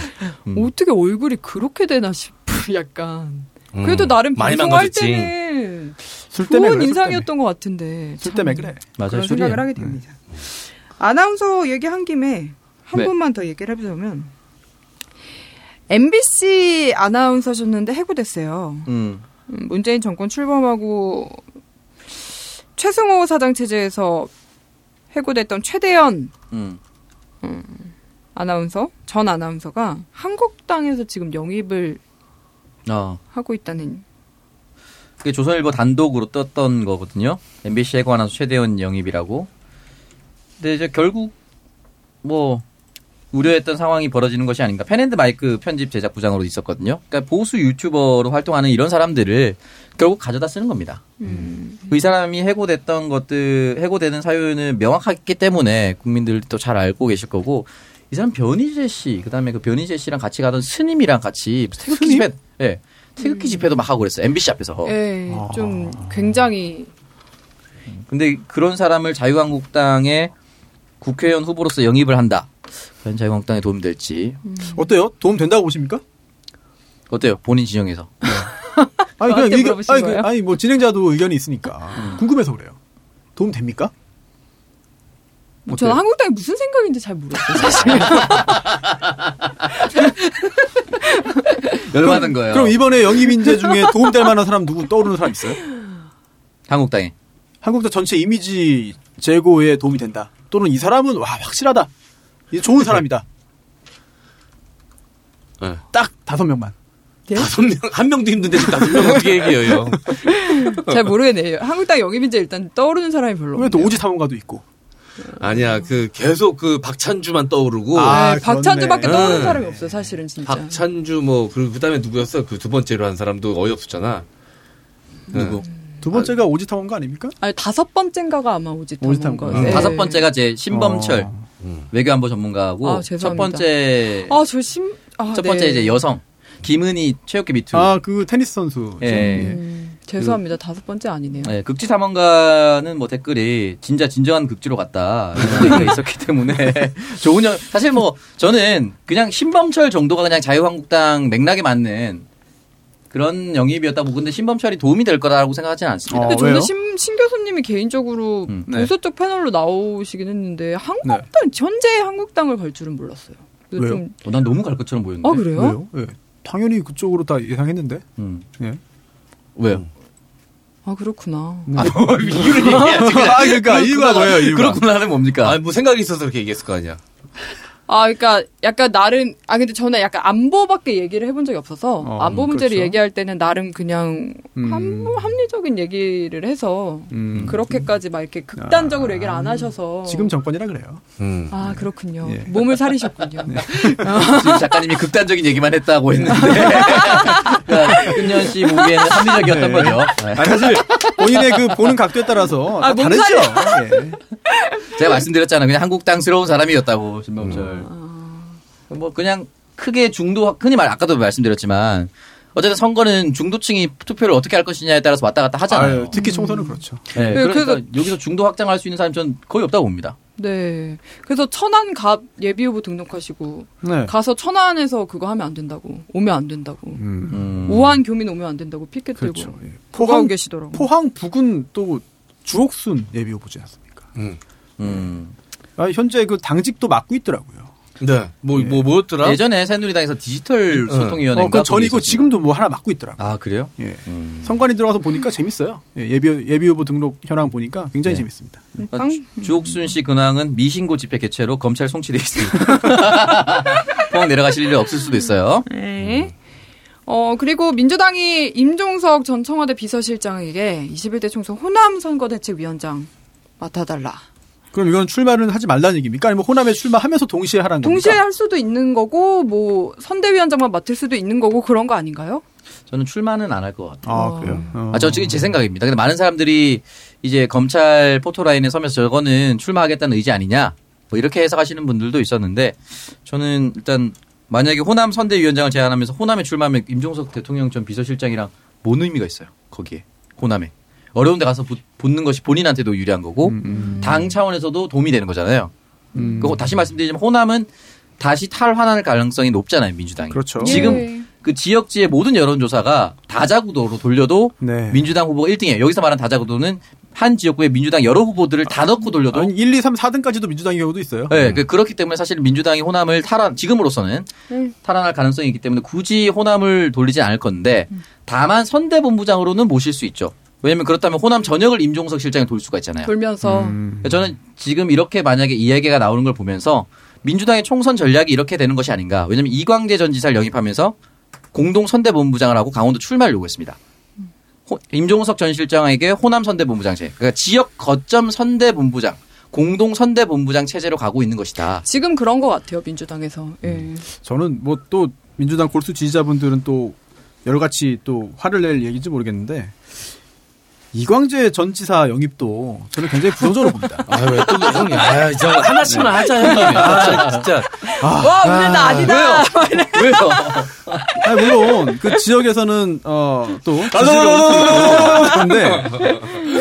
음. 어떻게 얼굴이 그렇게 되나 싶어 약간 음. 그래도 나름 많이 방송할. 때는 술 때문에 좋은 그래, 술 인상이었던 것 같은데 술참 때문에 그래. 맞아요. 생각을 하게 됩니다. 아나운서 얘기한 김에 한 네. 번만 더 얘기를 해보자면 MBC 아나운서셨는데 해고됐어요. 음. 음, 문재인 정권 출범하고 최승호 사장 체제에서 해고됐던 최대현 음. 아나운서 전 아나운서가 한국당에서 지금 영입을 어. 하고 있다는 그게 조선일보 단독으로 떴던 거거든요. MBC 해고 아나운서 최대원 영입이라고. 근데 이제 결국 뭐 우려했던 상황이 벌어지는 것이 아닌가. 펜앤드 마이크 편집 제작 부장으로 있었거든요. 그러니까 보수 유튜버로 활동하는 이런 사람들을 결국 가져다 쓰는 겁니다. 이 사람이 해고됐던 것들, 해고되는 사유는 명확하기 때문에 국민들도 잘 알고 계실 거고, 이 사람 변희재 씨, 그 다음에 그 변희재 씨랑 같이 가던 스님이랑 같이 태극기 스님? 집회, 예. 태극기 집회도 막 하고 그랬어요. MBC 앞에서. 예, 아. 좀 굉장히 근데 그런 사람을 자유한국당의 국회의원 후보로서 영입을 한다. 과연 자유한국당에 도움될지. 어때요? 도움 된다고 보십니까? 어때요? 본인 지정에서. 아니 그냥 의견, 아니, 그? 아니 뭐 진행자도 의견이 있으니까 궁금해서 그래요. 도움 됩니까? 저는 어때요? 한국당이 무슨 생각인지 잘 모르겠어요. 사실. 열받은 거예요. 그럼 이번에 영입 인재 중에 도움될 만한 사람 누구 떠오르는 사람 있어요? 한국당에. 한국당 전체 이미지 제고에 도움이 된다. 또는 이 사람은 와 확실하다. 이 좋은 사람이다. 네. 딱 다섯 명만. 다섯 명, 한 명도 힘든데 지금 다섯 명 어떻게 얘기해요? 잘 모르겠네요. 한국당 영입인지 일단 떠오르는 사람이 별로 왜또 없네요. 오지 탐험가도 있고. 아니야, 그 계속 그 박찬주만 떠오르고. 아, 네, 박찬주밖에 그렇네. 떠오르는 네. 사람이 없어요. 사실은 진짜. 박찬주 뭐, 그리고 그 다음에 누구였어? 그 두 번째로 한 사람도 어이없었잖아. 누구? 두 번째가 오지 탐험가 아닙니까? 아니 다섯 번째인가가 아마 오지 오지 탐험 탐험. 거예요. 음, 다섯 번째가 제 신범철 어. 음. 외교안보 전문가고 아, 첫 죄송합니다. 번째 아저 심. 아, 첫 네. 번째 이제 여성 김은희 체육계 미투. 아, 그 테니스 선수. 예. 음, 죄송합니다. 다섯 번째 아니네요. 네, 극지 탐험가는 뭐 댓글이 진짜 진정한 극지로 갔다 이런 얘기가 있었기 때문에 좋은 영 사실 뭐 저는 그냥 신범철 정도가 그냥 자유한국당 맥락에 맞는 그런 영입이었다고 근데 신범철이 도움이 될 거라고 생각하지는 않습니다. 어, 근데 저는 왜요? 신, 신 교수님이 개인적으로 음, 네. 보수 쪽 패널로 나오시긴 했는데 한국당 현재 한국당을 갈 줄은 몰랐어요. 왜요? 좀- 어, 난 너무 갈 것처럼 보였는데. 아 그래요? 왜요? 예. 당연히 그쪽으로 다 예상했는데. 음. 예. 왜요? 아 그렇구나. 네. 이유를 얘기해야지. 아, 그러니까 이유가 뭐예요? 이유가. 그렇구나는 뭡니까? 아니, 뭐 생각이 있어서 그렇게 얘기했을 거 아니야. 아, 그러니까 약간 나름 아 근데 저는 약간 안보밖에 얘기를 해본 적이 없어서 어, 안보 문제를 그렇죠. 얘기할 때는 나름 그냥 음. 합, 합리적인 얘기를 해서 음. 그렇게까지 막 이렇게 극단적으로 아. 얘기를 안 하셔서 지금 정권이라 그래요. 음. 아 그렇군요. 예. 몸을 사리셨군요. 지금 작가님이 극단적인 얘기만 했다고 했는데 그러니까 윤현 씨 보기에는 합리적이었던 네. 거죠. 네. 아니, 사실 본인의 그 보는 각도에 따라서 아, 다 다르죠. 예. 제가 말씀드렸잖아요. 그냥 한국당스러운 사람이었다고 신범철. 음. 뭐 그냥 크게 중도 흔히 말 아까도 말씀드렸지만 어쨌든 선거는 중도층이 투표를 어떻게 할 것이냐에 따라서 왔다 갔다 하잖아요. 아유, 특히 총선은 그렇죠. 네, 네, 그러니까 그래서- 여기서 중도 확장할 수 있는 사람 전 거의 없다고 봅니다. 네. 그래서 천안 갑 예비 후보 등록하시고 네. 가서 천안에서 그거 하면 안 된다고 오면 안 된다고 음. 음. 오한 교민 오면 안 된다고 피켓 들고 그렇죠. 예. 포항 포항 계시더라고. 포항 북은 또 주옥순 예비 후보지 않습니까? 음. 아, 현재 그 당직도 맡고 있더라고요. 네. 뭐, 뭐, 뭐였더라? 예전에 새누리당에서 디지털 소통위원회인가 어, 그 전이고. 지금도 뭐 하나 맡고 있더라. 아 그래요? 예. 음. 선관위 들어가서 보니까 재밌어요. 예, 예비 예비 후보 등록 현황 보니까 굉장히 네. 재밌습니다. 아, 주- 주옥순 씨 근황은 미신고 집회 개최로 검찰 송치돼 있습니다. 포항 내려가실 일이 없을 수도 있어요. 네. 어, 그리고 민주당이 임종석 전 청와대 비서실장에게 21대 총선 호남 선거대책위원장 맡아달라. 그럼 이건 출마는 하지 말라는 얘기입니까? 아니면 호남에 출마하면서 동시에 하라는 겁니까? 동시에 할 수도 있는 거고, 뭐, 선대위원장만 맡을 수도 있는 거고, 그런 거 아닌가요? 저는 출마는 안 할 것 같아요. 아 그래요. 어. 아, 저 지금 제 생각입니다. 근데 많은 사람들이 이제 검찰 포토라인에 서면서 저거는 출마하겠다는 의지 아니냐? 뭐 이렇게 해석하시는 분들도 있었는데 저는 일단 만약에 호남 선대위원장을 제안하면서 호남에 출마하면 임종석 대통령 전 비서실장이랑 뭔 의미가 있어요? 거기에 호남에 어려운 데 가서 붙- 붙는 것이 본인한테도 유리한 거고 당 차원에서도 도움이 되는 거잖아요. 음. 그리고 다시 말씀드리지만 호남은 다시 탈환할 가능성이 높잖아요 민주당이. 그렇죠. 지금 예. 그 지역지의 모든 여론조사가 다자구도로 돌려도 네. 민주당 후보가 1등이에요. 여기서 말하는 다자구도는 한 지역구에 민주당 여러 후보들을 다 넣고 돌려도 아니 1, 2, 3, 4등까지도 민주당의 경우도 있어요. 네, 그- 그렇기 때문에 사실 민주당이 호남을 탈환 지금으로서는 음. 탈환할 가능성이 있기 때문에 굳이 호남을 돌리지 않을 건데 다만 선대본부장으로는 모실 수 있죠. 왜냐하면 그렇다면 호남 전역을 임종석 실장이 돌 수가 있잖아요. 돌면서. 음. 저는 지금 이렇게 만약에 이야기가 나오는 걸 보면서 민주당의 총선 전략이 이렇게 되는 것이 아닌가. 왜냐하면 이광재 전 지사를 영입하면서 공동 선대본부장을 하고 강원도 출마를 요구했습니다. 호- 임종석 전 실장에게 호남 선대본부장제, 그러니까 지역 거점 선대본부장, 공동 선대본부장 체제로 가고 있는 것이다. 지금 그런 거 같아요, 민주당에서. 예. 저는 뭐 또 민주당 골수 지지자분들은 또 여러 가지 또 화를 낼 얘기인지 모르겠는데 이광재 전 지사 영입도 저는 굉장히 부정적으로 봅니다. 아, 왜 또, 형님. 아, 저 하나씩만 하자, 형님. 아, 진짜. 와, 오늘 나 아니다! 왜요? 아니, 물론 그 지역에서는 어또 지지가 그런데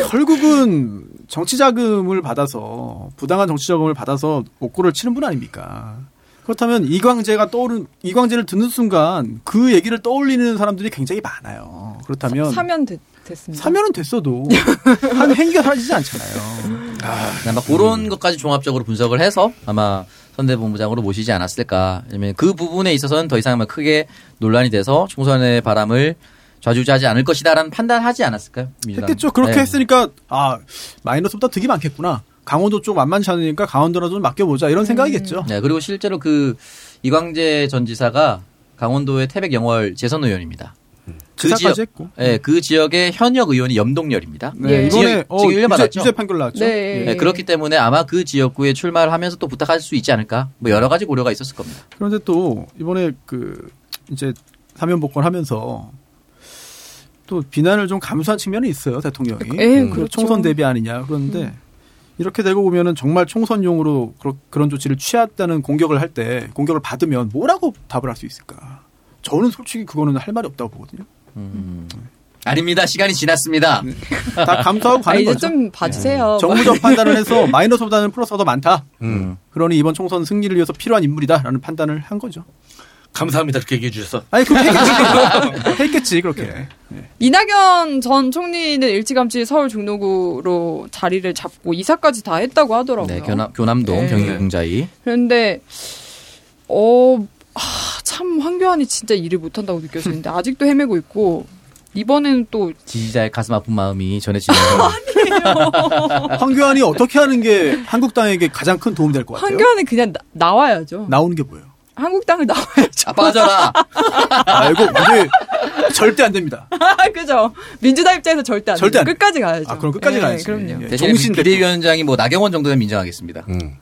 결국은 정치 자금을 받아서 부당한 정치 자금을 받아서 옥고를 치는 분 아닙니까? 그렇다면 이광재가 떠오른 이광재를 듣는 순간 그 얘기를 떠올리는 사람들이 굉장히 많아요. 그렇다면 사면 됐, 됐습니다. 사면은 됐어도 한 행위가 사라지지 않잖아요. 아 마 그런 것까지 종합적으로 분석을 해서 아마 선대본부장으로 모시지 않았을까. 왜냐면 그 부분에 있어서는 더 이상 크게 논란이 돼서 총선의 바람을 좌지우지하지 않을 것이다라는 판단하지 않았을까요? 민주당. 했겠죠. 그렇게 네. 했으니까 아 마이너스보다 득이 많겠구나. 강원도 쪽 만만치 않으니까 강원도나 좀 맡겨보자 이런 생각이겠죠. 네, 그리고 실제로 그 이광재 전 지사가 강원도의 태백 영월 재선 의원입니다. 그 지역, 했고. 네, 그 지역의 현역 의원이 염동열입니다. 네, 예. 이번에 어, 지금 일년 유죄, 받았죠? 유죄 판결 나왔죠. 네. 네, 그렇기 때문에 아마 그 지역구에 출마를 하면서 또 부탁할 수 있지 않을까. 뭐 여러 가지 고려가 있었을 겁니다. 그런데 또 이번에 그 이제 사면 복권 하면서 또 비난을 좀 감수한 측면이 있어요 대통령이 예, 음, 그렇죠. 총선 대비 아니냐 그런데 이렇게 되고 보면은 정말 총선용으로 그런 조치를 취했다는 공격을 할 때 공격을 받으면 뭐라고 답을 할 수 있을까? 저는 솔직히 그거는 할 말이 없다고 보거든요. 아닙니다. 시간이 지났습니다. 다 감수하고 아, 가는 이제 거죠. 좀 봐주세요. 정무적 판단을 해서 마이너스보다는 플러스가 더 많다. 음. 그러니 이번 총선 승리를 위해서 필요한 인물이다라는 판단을 한 거죠. 감사합니다. 그렇게 얘기해 주셔서. 아니 그렇게 했겠지. 했겠지 그렇게. 이낙연 전 총리는 일찌감치 서울 중로구로 자리를 잡고 이사까지 다 했다고 하더라고요. 네, 교남, 교남동 네. 경기공자이. 그런데 어, 아, 참 황교안이 진짜 일을 못한다고 느껴지는데 아직도 헤매고 있고 이번에는 또 지지자의 가슴 아픈 마음이 전해지면서 황교안이 어떻게 하는 게 한국당에게 가장 큰 도움이 될 것 같아요? 황교안은 그냥 나, 와야죠 나오는 게 뭐예요? 한국당을 나와야죠. 아, 빠져라. 아, 이거 완전히 절대 안 됩니다. 그죠? 민주당 입장에서 절대 안 절대. 안 돼. 끝까지 가야죠. 아, 그럼 끝까지 네, 가야지. 그럼요. 예. 대신에 정신 비대위원장이 뭐 나경원 정도 되면 인정하겠습니다. 음.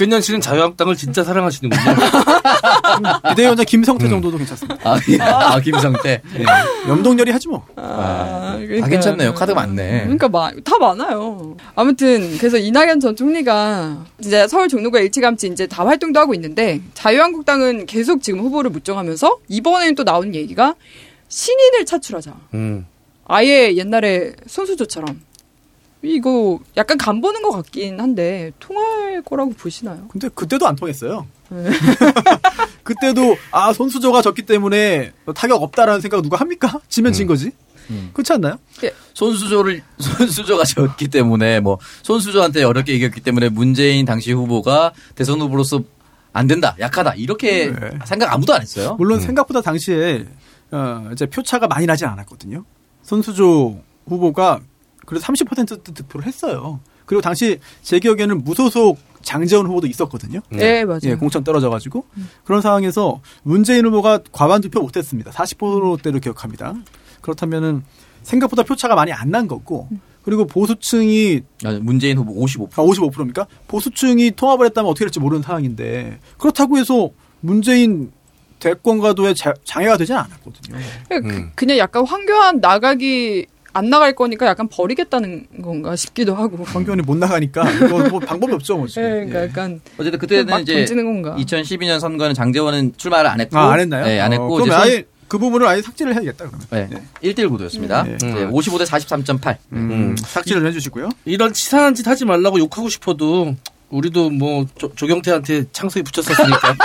끝년 씨는 자유한국당을 진짜 사랑하시는군요. 비대위원장 김성태 정도도 괜찮습니다. 아, 예. 아, 김성태. 예. 염동열이 하지 뭐. 아, 다 그러니까. 괜찮네요. 카드가 많네. 그러니까 마, 다 많아요. 아무튼 그래서 이낙연 전 총리가 이제 서울 종로구에 일찌감치 이제 다 활동도 하고 있는데 자유한국당은 계속 지금 후보를 무정하면서 이번에는 또 나오는 얘기가 신인을 차출하자. 음. 아예 옛날에 손수조처럼 이거 약간 간 보는 것 같긴 한데 통할 거라고 보시나요? 근데 그때도 안 통했어요. 그때도 아 손수조가 졌기 때문에 타격 없다라는 생각 누가 합니까? 지면 진 거지. 그렇지 않나요? 손수조를 손수조가 졌기 때문에 뭐 손수조한테 어렵게 이겼기 때문에 문재인 당시 후보가 대선 후보로서 안 된다, 약하다 이렇게 네. 생각 아무도 안 했어요. 물론 생각보다 당시에 어, 이제 표차가 많이 나진 않았거든요. 손수조 후보가 그래도 30% 득표를 했어요. 그리고 당시 제 기억에는 무소속 장재원 후보도 있었거든요. 네, 맞아요. 예, 공천 떨어져가지고 그런 상황에서 문재인 후보가 과반 투표 못했습니다. 40%대로 기억합니다. 그렇다면은 생각보다 표차가 많이 안 난 거고 그리고 보수층이 아, 문재인 후보 55%. 아, 55%입니까? 보수층이 통합을 했다면 어떻게 될지 모르는 상황인데 그렇다고 해서 문재인 대권과도에 자- 장애가 되진 않았거든요. 그, 그냥 약간 황교안 나가기 안 나갈 거니까 약간 버리겠다는 건가 싶기도 하고. 황교안이 못 나가니까 뭐 방법이 없죠, 뭐 지금. 예, 그러니까 예. 약간 어쨌든 그때는 막 이제 던지는 건가. 2012년 선거는 장재원은 출마를 안 했고, 아, 안 했나요? 네, 안 어, 했고 그럼 이제 손- 아예 그 부분을 아예 삭제를 해야겠다 그러면. 네, 1대1 구도였습니다. 네. 이제 55대 43.8. 음, 삭제를 해 주시고요. 이런 치사한 짓 하지 말라고 욕하고 싶어도 우리도 뭐 조, 조경태한테 창석이 붙였었으니까.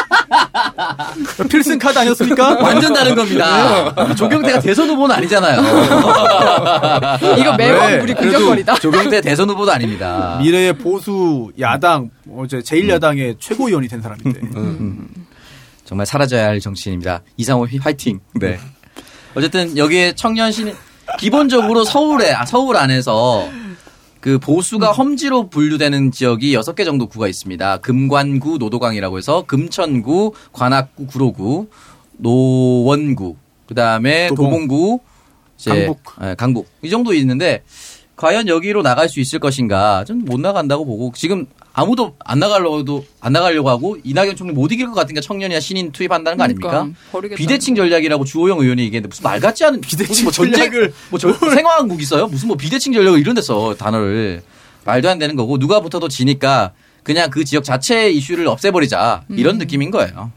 필승 카드 아니었습니까? 완전 다른 겁니다. 조경태가 대선 후보는 아니잖아요. 이거 매번 왜? 우리 공격거리다. 조경태 대선 후보도 아닙니다. 미래의 보수 야당 어제 제1야당의 최고위원이 된 사람인데. 정말 사라져야 할 정치인입니다. 이상호 휘- 화이팅. 네. 어쨌든 여기에 청년 신 기본적으로 서울에 아, 서울 안에서 그 보수가 험지로 분류되는 지역이 6개 정도 구가 있습니다. 금관구, 노도강이라고 해서 금천구, 관악구, 구로구, 노원구, 그다음에 도봉. 이제 강북. 예, 강북. 이 정도 있는데 과연 여기로 나갈 수 있을 것인가? 좀 못 나간다고 보고 지금 아무도 안 나가려고도 안 나가려고 하고 이낙연 총리 못 이길 것 같으니까 청년이나 신인 투입한다는 거 아닙니까? 그러니까, 버리겠다는 비대칭 전략이라고 주호영 의원이 얘기했는데 무슨 말 같지 않은 비대칭 뭐 전략을 뭐 저, 생화한국 있어요? 무슨 뭐 비대칭 전략을 이런 데서 단어를 말도 안 되는 거고 누가 붙어도 지니까 그냥 그 지역 자체의 이슈를 없애버리자 이런 느낌인 거예요.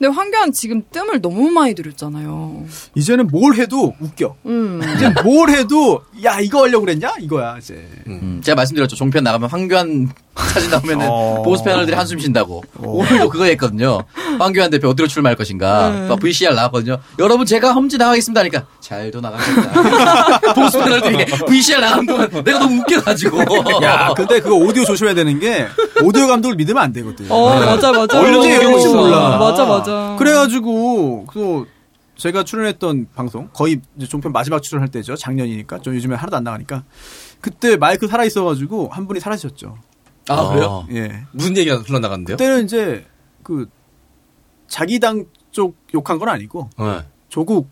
근데 황교안 지금 뜸을 너무 많이 들였잖아요. 이제는 뭘 해도 웃겨. 음. 이제 뭘 해도 야 이거 하려고 그랬냐? 이거야 이제. 음, 제가 말씀드렸죠. 종편 나가면 황교안 사진 나오면은 어. 보수 패널들이 한숨 쉰다고. 오늘도 그거 했거든요. 황교안 대표 어디로 출마할 것인가. 또 VCR 나왔거든요. 여러분 제가 험지 나가겠습니다 하니까 잘도 나가겠다. 보수 패널들이 VCR 나간 동안 내가 너무 웃겨가지고. 야, 근데 그거 오디오 조심해야 되는 게 오디오 감독을 믿으면 안 되거든. 어, 맞아, 맞아. 언제 이런 건지 어, 몰라. 맞아, 맞아. 그래가지고 그 제가 출연했던 방송 거의 이제 종편 마지막 출연할 때죠. 작년이니까 좀 요즘에 하나도 안 나가니까 그때 마이크 살아 있어가지고 한 분이 사라지셨죠. 아, 그래요? 예. 무슨 얘기가 흘러나갔는데요? 그때는 이제 그 자기 당 쪽 욕한 건 아니고 네. 조국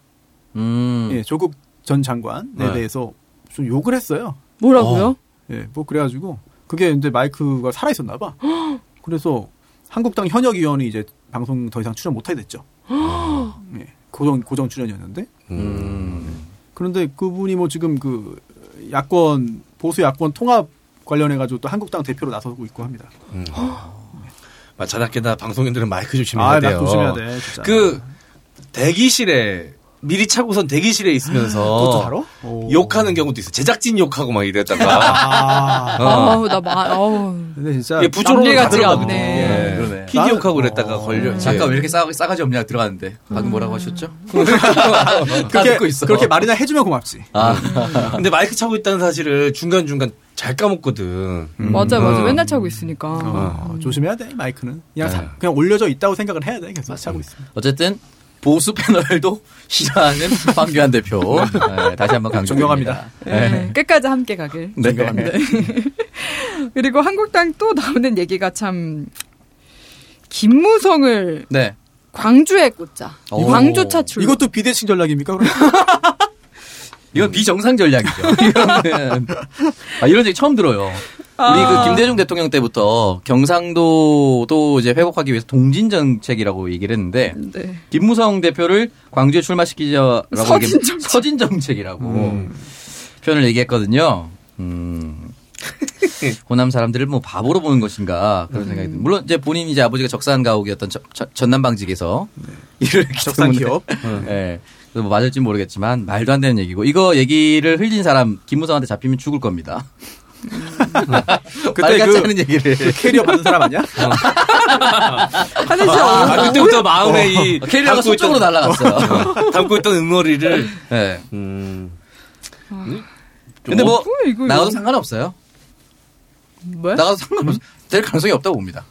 음. 예 조국 전 장관에 네. 대해서 좀 욕을 했어요. 뭐라고요? 예, 뭐 그래가지고 그게 이제 마이크가 살아 있었나 봐. 그래서 한국당 현역 의원이 이제 방송 더 이상 출연 못하게 됐죠. 예, 고정 고정 출연이었는데 음. 그런데 그분이 뭐 지금 그 야권 보수 야권 통합 관련해 가지고 또 한국당 대표로 나서고 있고 합니다. 마찬가지나 방송인들은 마이크 조심해야 아, 돼요. 나 조심해야 돼. 진짜. 그 대기실에 미리 차고선 대기실에 있으면서. 욕하는 경우도 있어. 제작진 욕하고 막 이랬다가 아, 어. 나 마, 어우. 근데 진짜 같지가 들어가거든요. 않네. 나는- 욕하고 그랬다가 어. 걸려. 잠깐 왜 예. 이렇게 싸, 싸가지 없냐 들어갔는데 방금 뭐라고 하셨죠? 다 그렇게 듣고 있어. 그렇게 말이나 해주면 고맙지. 아, 근데 마이크 차고 있다는 사실을 중간 중간 잘 까먹거든. 맞아, 맞아. 음. 맨날 차고 있으니까. 어, 조심해야 돼 마이크는 그냥 사- 네. 그냥 올려져 있다고 생각을 해야 돼 계속 차고 있으면. 어쨌든 보수 패널도 싫어하는 황교안 대표. 네, 다시 한번 강조드립니다. 존경합니다. 네, 끝까지 함께 가길. 네. 그리고 한국당 또 나오는 얘기가 참 김무성을 네. 광주에 꽂자. 오. 광주 차출. 이것도 비대칭 전략입니까? 이건 비정상 전략이죠. 이거는 아, 이런 얘기 처음 들어요. 우리 그 김대중 대통령 때부터 경상도도 이제 회복하기 위해서 동진 정책이라고 얘기를 했는데 네. 김무성 대표를 광주에 출마시키자라고 서진 정책. 서진 정책이라고 표현을 얘기했거든요. 음. 호남 사람들을 뭐 바보로 보는 것인가 그런 생각이 듭니다. 물론 이제 본인이 이제 아버지가 적산 가옥이었던 저- 저- 전남 방직에서 일을 했기 적산 때문에 기업. 예. 그래서 뭐 맞을지 모르겠지만 말도 안 되는 얘기고 이거 얘기를 흘린 사람 김무성한테 잡히면 죽을 겁니다. 그때 말 같지 그- 않은 얘기를 그 캐리어 받은 사람 아니야? 하늘씨 아, 그때부터 마음에 이 어, 캐리어가 담고 있던- 서쪽으로 날아갔어요. 담고 있던 응어리를 예. 음. 근데 뭐 이거. 나가도 상관없어요. 뭐야? 나가도 상관없 될 가능성이 없다고 봅니다.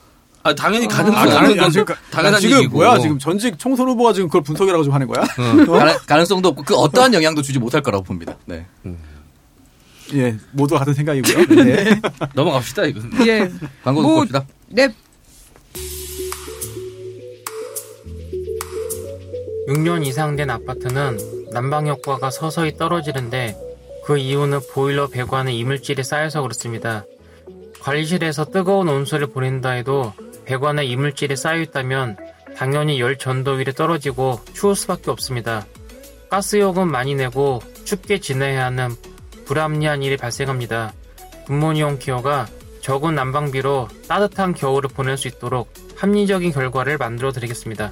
아, 당연히 가능성 아, 당연히, 아, 건 지금, 당연한 지금 얘기고. 뭐야? 지금 전직 총선 후보가 지금 그걸 분석이라고 좀 하는 거야? 어? 가능, 가능 성도 없고 그 어떠한 영향도 주지 못할 거라고 봅니다. 네. 예, 모두 같은 생각이고요. 네. 넘어갑시다 이건. 예. 광고 뭐, 듣고 옵시다. 네. 6년 이상 된 아파트는 난방 효과가 서서히 떨어지는데 그 이유는 보일러 배관에 이물질이 쌓여서 그렇습니다. 관리실에서 뜨거운 온수를 보낸다 해도 배관에 이물질이 쌓여 있다면 당연히 열 전도율이 떨어지고 추울 수밖에 없습니다. 가스요금 많이 내고 춥게 지내야 하는 불합리한 일이 발생합니다. 굿모닝 홈케어가 적은 난방비로 따뜻한 겨울을 보낼 수 있도록 합리적인 결과를 만들어 드리겠습니다.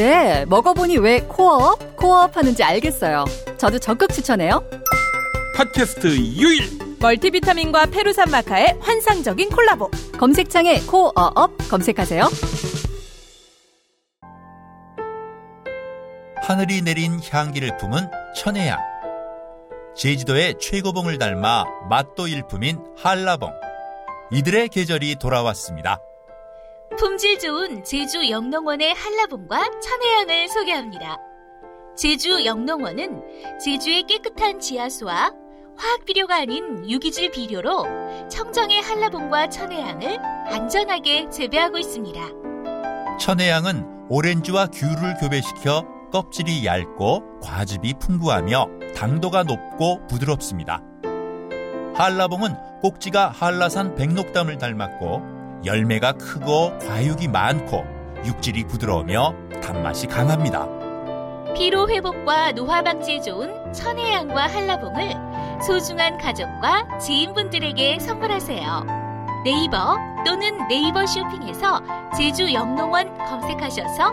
네, 먹어보니 왜 코어업, 코어업 하는지 알겠어요. 저도 적극 추천해요. 팟캐스트 유일. 멀티비타민과 페루산 마카의 환상적인 콜라보. 검색창에 코어업 검색하세요. 하늘이 내린 향기를 품은 천혜향. 제주도의 최고봉을 닮아 맛도 일품인 한라봉. 이들의 계절이 돌아왔습니다. 품질 좋은 제주 영농원의 한라봉과 천혜향을 소개합니다. 제주 영농원은 제주의 깨끗한 지하수와 화학 비료가 아닌 유기질 비료로 청정의 한라봉과 천혜향을 안전하게 재배하고 있습니다. 천혜향은 오렌지와 귤을 교배시켜 껍질이 얇고 과즙이 풍부하며 당도가 높고 부드럽습니다. 한라봉은 꼭지가 한라산 백록담을 닮았고 열매가 크고 과육이 많고 육질이 부드러우며 단맛이 강합니다. 피로 회복과 노화 방지에 좋은 천혜향과 한라봉을 소중한 가족과 지인분들에게 선물하세요. 네이버 또는 네이버 쇼핑에서 제주 영농원 검색하셔서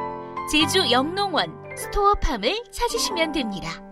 제주 영농원 스토어팜을 찾으시면 됩니다.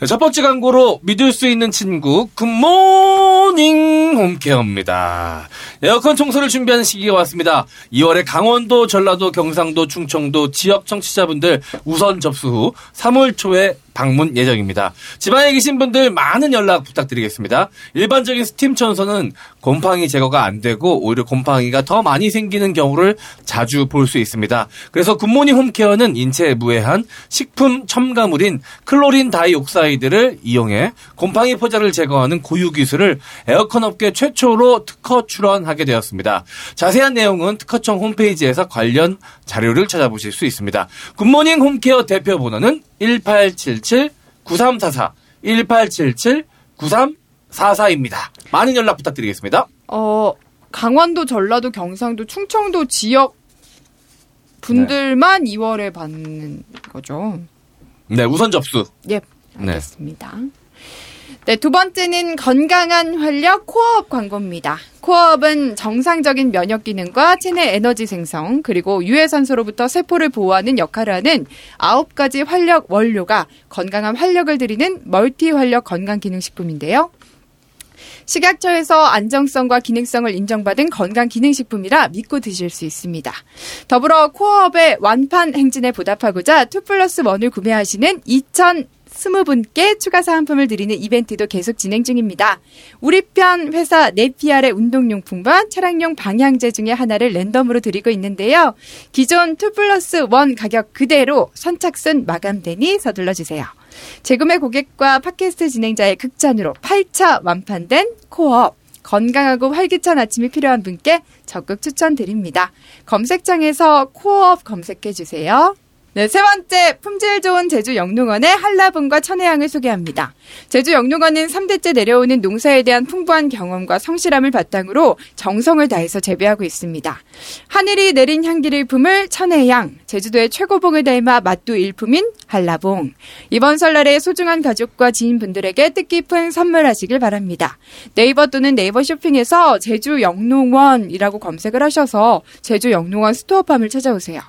네, 첫 번째 광고로 믿을 수 있는 친구 굿모닝 홈케어입니다. 에어컨 청소를 준비하는 시기가 왔습니다. 2월에 강원도, 전라도, 경상도, 충청도 지역 청취자분들 우선 접수 후 3월 초에 방문 예정입니다. 지방에 계신 분들 많은 연락 부탁드리겠습니다. 일반적인 스팀 청소는 곰팡이 제거가 안 되고 오히려 곰팡이가 더 많이 생기는 경우를 자주 볼 수 있습니다. 그래서 굿모닝 홈케어는 인체에 무해한 식품 첨가물인 chlorine dioxide를 이용해 곰팡이 포자를 제거하는 고유 기술을 에어컨 업계 최초로 특허 출원하게 되었습니다. 자세한 내용은 특허청 홈페이지에서 관련 자료를 찾아보실 수 있습니다. 굿모닝 홈케어 대표 번호는 1877-9344, 1877-9344입니다. 많은 연락 부탁드리겠습니다. 어, 강원도, 전라도, 경상도, 충청도 지역 분들만 2월에 받는 거죠. 네, 우선 접수. 예, 네. 알겠습니다. 네, 두 번째는 건강한 활력 코어업 광고입니다. 코어업은 정상적인 면역 기능과 체내 에너지 생성, 그리고 유해산소로부터 세포를 보호하는 역할을 하는 아홉 가지 활력 원료가 건강한 활력을 드리는 멀티 활력 건강 기능식품인데요. 식약처에서 안정성과 기능성을 인정받은 건강 기능식품이라 믿고 드실 수 있습니다. 더불어 코어업의 완판 행진에 보답하고자 2 플러스 1을 구매하시는 2,000 20분께 추가 사은품을 드리는 이벤트도 계속 진행 중입니다. 우리 편 회사 네피알의 운동용품과 차량용 방향제 중에 하나를 랜덤으로 드리고 있는데요. 기존 2 플러스 1 가격 그대로 선착순 마감되니 서둘러 주세요. 재구매 고객과 팟캐스트 진행자의 극찬으로 8차 완판된 코어업 건강하고 활기찬 아침이 필요한 분께 적극 추천드립니다. 검색창에서 코어업 검색해 주세요. 네, 세 번째 품질 좋은 제주 영농원의 한라봉과 천혜향을 소개합니다. 제주 영농원은 3대째 내려오는 농사에 대한 풍부한 경험과 성실함을 바탕으로 정성을 다해서 재배하고 있습니다. 하늘이 내린 향기를 품을 천혜향, 제주도의 최고봉을 닮아 맛도 일품인 한라봉. 이번 설날에 소중한 가족과 지인분들에게 뜻깊은 선물하시길 바랍니다. 네이버 또는 네이버 쇼핑에서 제주 영농원이라고 검색을 하셔서 제주 영농원 스토어팜을 찾아오세요.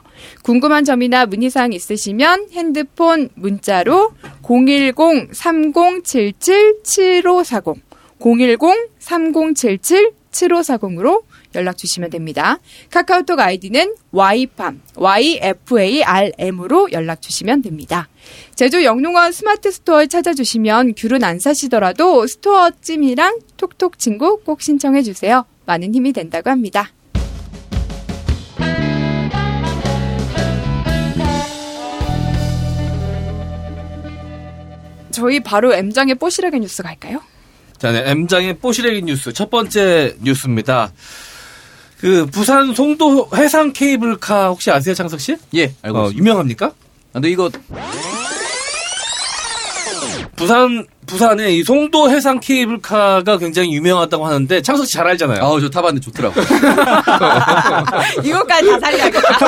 궁금한 점이나 문의사항 있으시면 핸드폰 문자로 010-3077-7540 010-3077-7540으로 연락 주시면 됩니다. 카카오톡 아이디는 ypam, yfarm으로 연락 주시면 됩니다. 제주 영농원 스마트 스토어에 찾아주시면 귤은 안 사시더라도 스토어 찜이랑 톡톡 친구 꼭 신청해 주세요. 많은 힘이 된다고 합니다. 저희 바로 M장의 뽀시라게 뉴스 갈까요? 자, 네, M장의 뽀시래기 뉴스 첫 번째 뉴스입니다. 그 부산 송도 해상 케이블카 혹시 아세요, 창석 씨? 예, 알고 어, 있습니다. 유명합니까? 아, 근데 이거 부산 부산에 이 송도 해상 케이블카가 굉장히 유명하다고 하는데 창석 씨 잘 알잖아요. 아, 저 타봤는데 좋더라고. 이것까지 다 살려야겠다.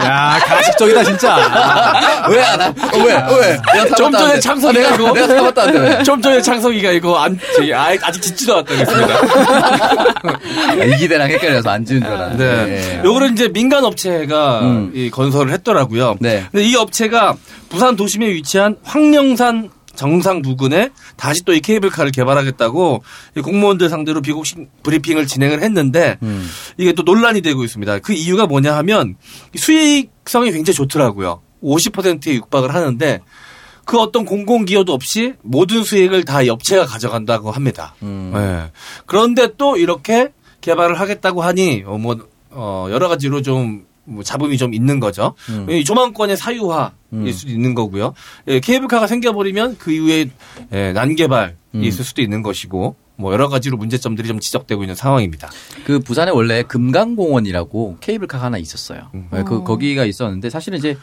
야, 가식적이다, 진짜. 왜안 하? 어, 왜? 어, 왜? 내가 좀 전에. 창석이가 아, 이거 내가, 내가 타봤다는데 왜? 좀 전에 창석이가 이거 안 저기 아, 아직 짓지도 않았다고 했습니다. 아, 이 기대랑 헷갈려서 안 지은 줄 알았는데. 네. 요거는 이제 민간 업체가 음. 이 건설을 했더라고요. 네. 근데 이 업체가 부산 도심에 위치한 황령산 정상 부근에 다시 또 이 케이블카를 개발하겠다고 이 공무원들 상대로 비공식 브리핑을 진행을 했는데 음. 이게 또 논란이 되고 있습니다. 그 이유가 뭐냐 하면 이 수익성이 굉장히 좋더라고요. 50%에 육박을 하는데 그 어떤 공공기여도 없이 모든 수익을 다이 업체가 가져간다고 합니다. 음. 예. 그런데 또 이렇게 개발을 하겠다고 하니 어, 뭐 어, 여러 가지로 좀 뭐 잡음이 좀 있는 거죠. 음. 이 조망권의 사유화일 음. 수도 있는 거고요. 예, 케이블카가 생겨버리면 그 이후에 예, 난개발이 음. 있을 수도 있는 것이고 뭐 여러 가지로 문제점들이 좀 지적되고 있는 상황입니다. 그 부산에 원래 금강공원이라고 케이블카가 하나 있었어요. 음. 네, 그 거기가 있었는데 사실은 이제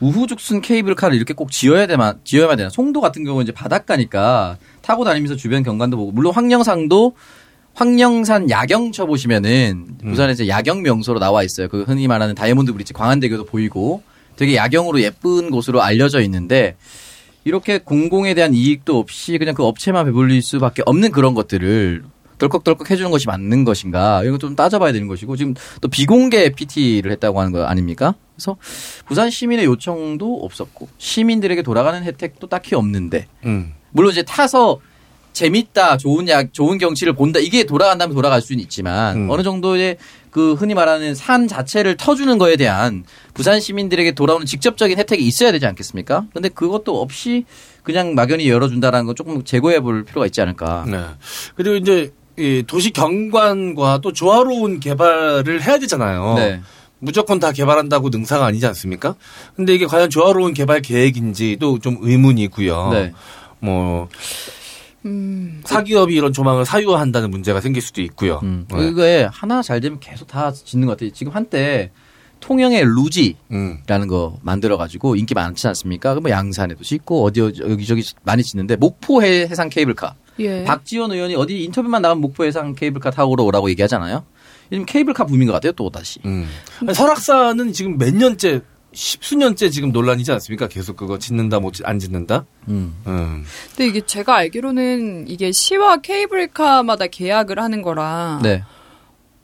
우후죽순 케이블카를 이렇게 꼭 지어야 되만 지어야만 되나? 송도 같은 경우는 이제 바닷가니까 타고 다니면서 주변 경관도 보고 물론 황령산도 황령산 야경 쳐 보시면은 부산에 이제 야경 명소로 나와 있어요. 그 흔히 말하는 다이아몬드 브릿지 광안대교도 보이고 되게 야경으로 예쁜 곳으로 알려져 있는데 이렇게 공공에 대한 이익도 없이 그냥 그 업체만 배불릴 수밖에 없는 그런 것들을 덜컥덜컥 해주는 것이 맞는 것인가 이거 좀 따져봐야 되는 것이고 지금 또 비공개 PT를 했다고 하는 거 아닙니까? 그래서 부산 시민의 요청도 없었고 시민들에게 돌아가는 혜택도 딱히 없는데 음. 물론 이제 타서 재밌다, 좋은 야, 좋은 경치를 본다 이게 돌아간다면 돌아갈 수는 있지만 음. 어느 정도의 그 흔히 말하는 산 자체를 터주는 거에 대한 부산 시민들에게 돌아오는 직접적인 혜택이 있어야 되지 않겠습니까? 근데 그것도 없이 그냥 막연히 열어준다라는 건 조금 재고해 볼 필요가 있지 않을까. 네. 그리고 이제 이 도시 경관과 또 조화로운 개발을 해야 되잖아요. 네. 무조건 다 개발한다고 능사가 아니지 않습니까? 근데 이게 과연 조화로운 개발 계획인지도 좀 의문이고요. 네. 뭐 음, 사기업이 이런 조망을 사유화한다는 문제가 생길 수도 있고요. 음. 네. 그거에 하나 잘 되면 계속 다 짓는 것 같아요. 지금 한때 통영의 루지라는 음. 거 만들어가지고 인기 많지 않습니까? 그뭐 양산에도 짓고 어디 어디 여기저기 많이 짓는데 목포 해- 해상 케이블카. 예. 박지원 의원이 어디 인터뷰만 나가면 목포 해상 케이블카 타고 오라고 얘기하잖아요. 요즘 케이블카 붐인 것 같아요. 또 다시. 음. 설악산은 지금 몇 년째 십수년째 지금 논란이지 않습니까? 계속 그거 짓는다 못안 짓는다. 음. 음. 근데 이게 제가 알기로는 이게 시와 케이블카마다 계약을 하는 거라 네.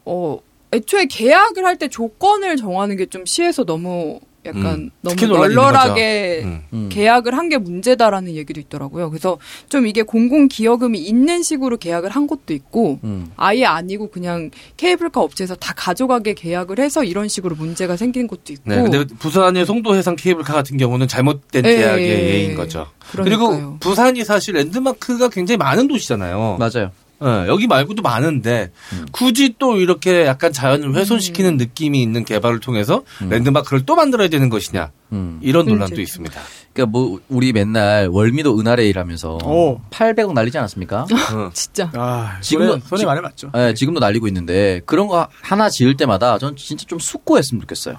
어 애초에 계약을 할 때 조건을 정하는 게 좀 시에서 너무 약간 음, 너무 널널하게. 음. 음. 계약을 한 게 문제다라는 얘기도 있더라고요. 그래서 좀 이게 공공 기여금이 있는 식으로 계약을 한 것도 있고 음. 아예 아니고 그냥 케이블카 업체에서 다 가져가게 계약을 해서 이런 식으로 문제가 생긴 것도 있고. 네, 근데 부산의 송도 해상 케이블카 같은 경우는 잘못된 예, 계약의 예, 예인 거죠. 그러니까요. 그리고 부산이 사실 랜드마크가 굉장히 많은 도시잖아요. 맞아요. 예, 여기 말고도 많은데 음. 굳이 또 이렇게 약간 자연을 훼손시키는 느낌이 있는 개발을 통해서 음. 랜드마크를 또 만들어야 되는 것이냐 음. 이런 논란도 문제죠. 있습니다. 그러니까 뭐 우리 맨날 월미도 은하레이라면서 오. 800억 날리지 않았습니까? 어. 진짜. 아, 지금도- 손에, 많이 맞죠. 네, 지금도 날리고 있는데 그런 거 하나 지을 때마다 전 진짜 좀 숙고했으면 좋겠어요.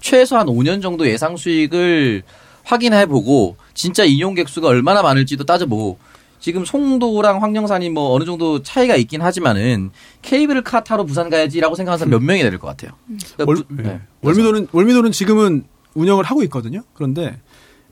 최소한 5년 정도 예상 수익을 확인해보고 진짜 인용객 수가 얼마나 많을지도 따져보고 지금 송도랑 황령산이 뭐 어느 정도 차이가 있긴 하지만은 케이블카 타러 부산 가야지라고 생각하는 사람 몇 명이 되는 것 같아요. 그러니까 월, 부- 예. 네. 월미도는 월미도는 지금은 운영을 하고 있거든요. 그런데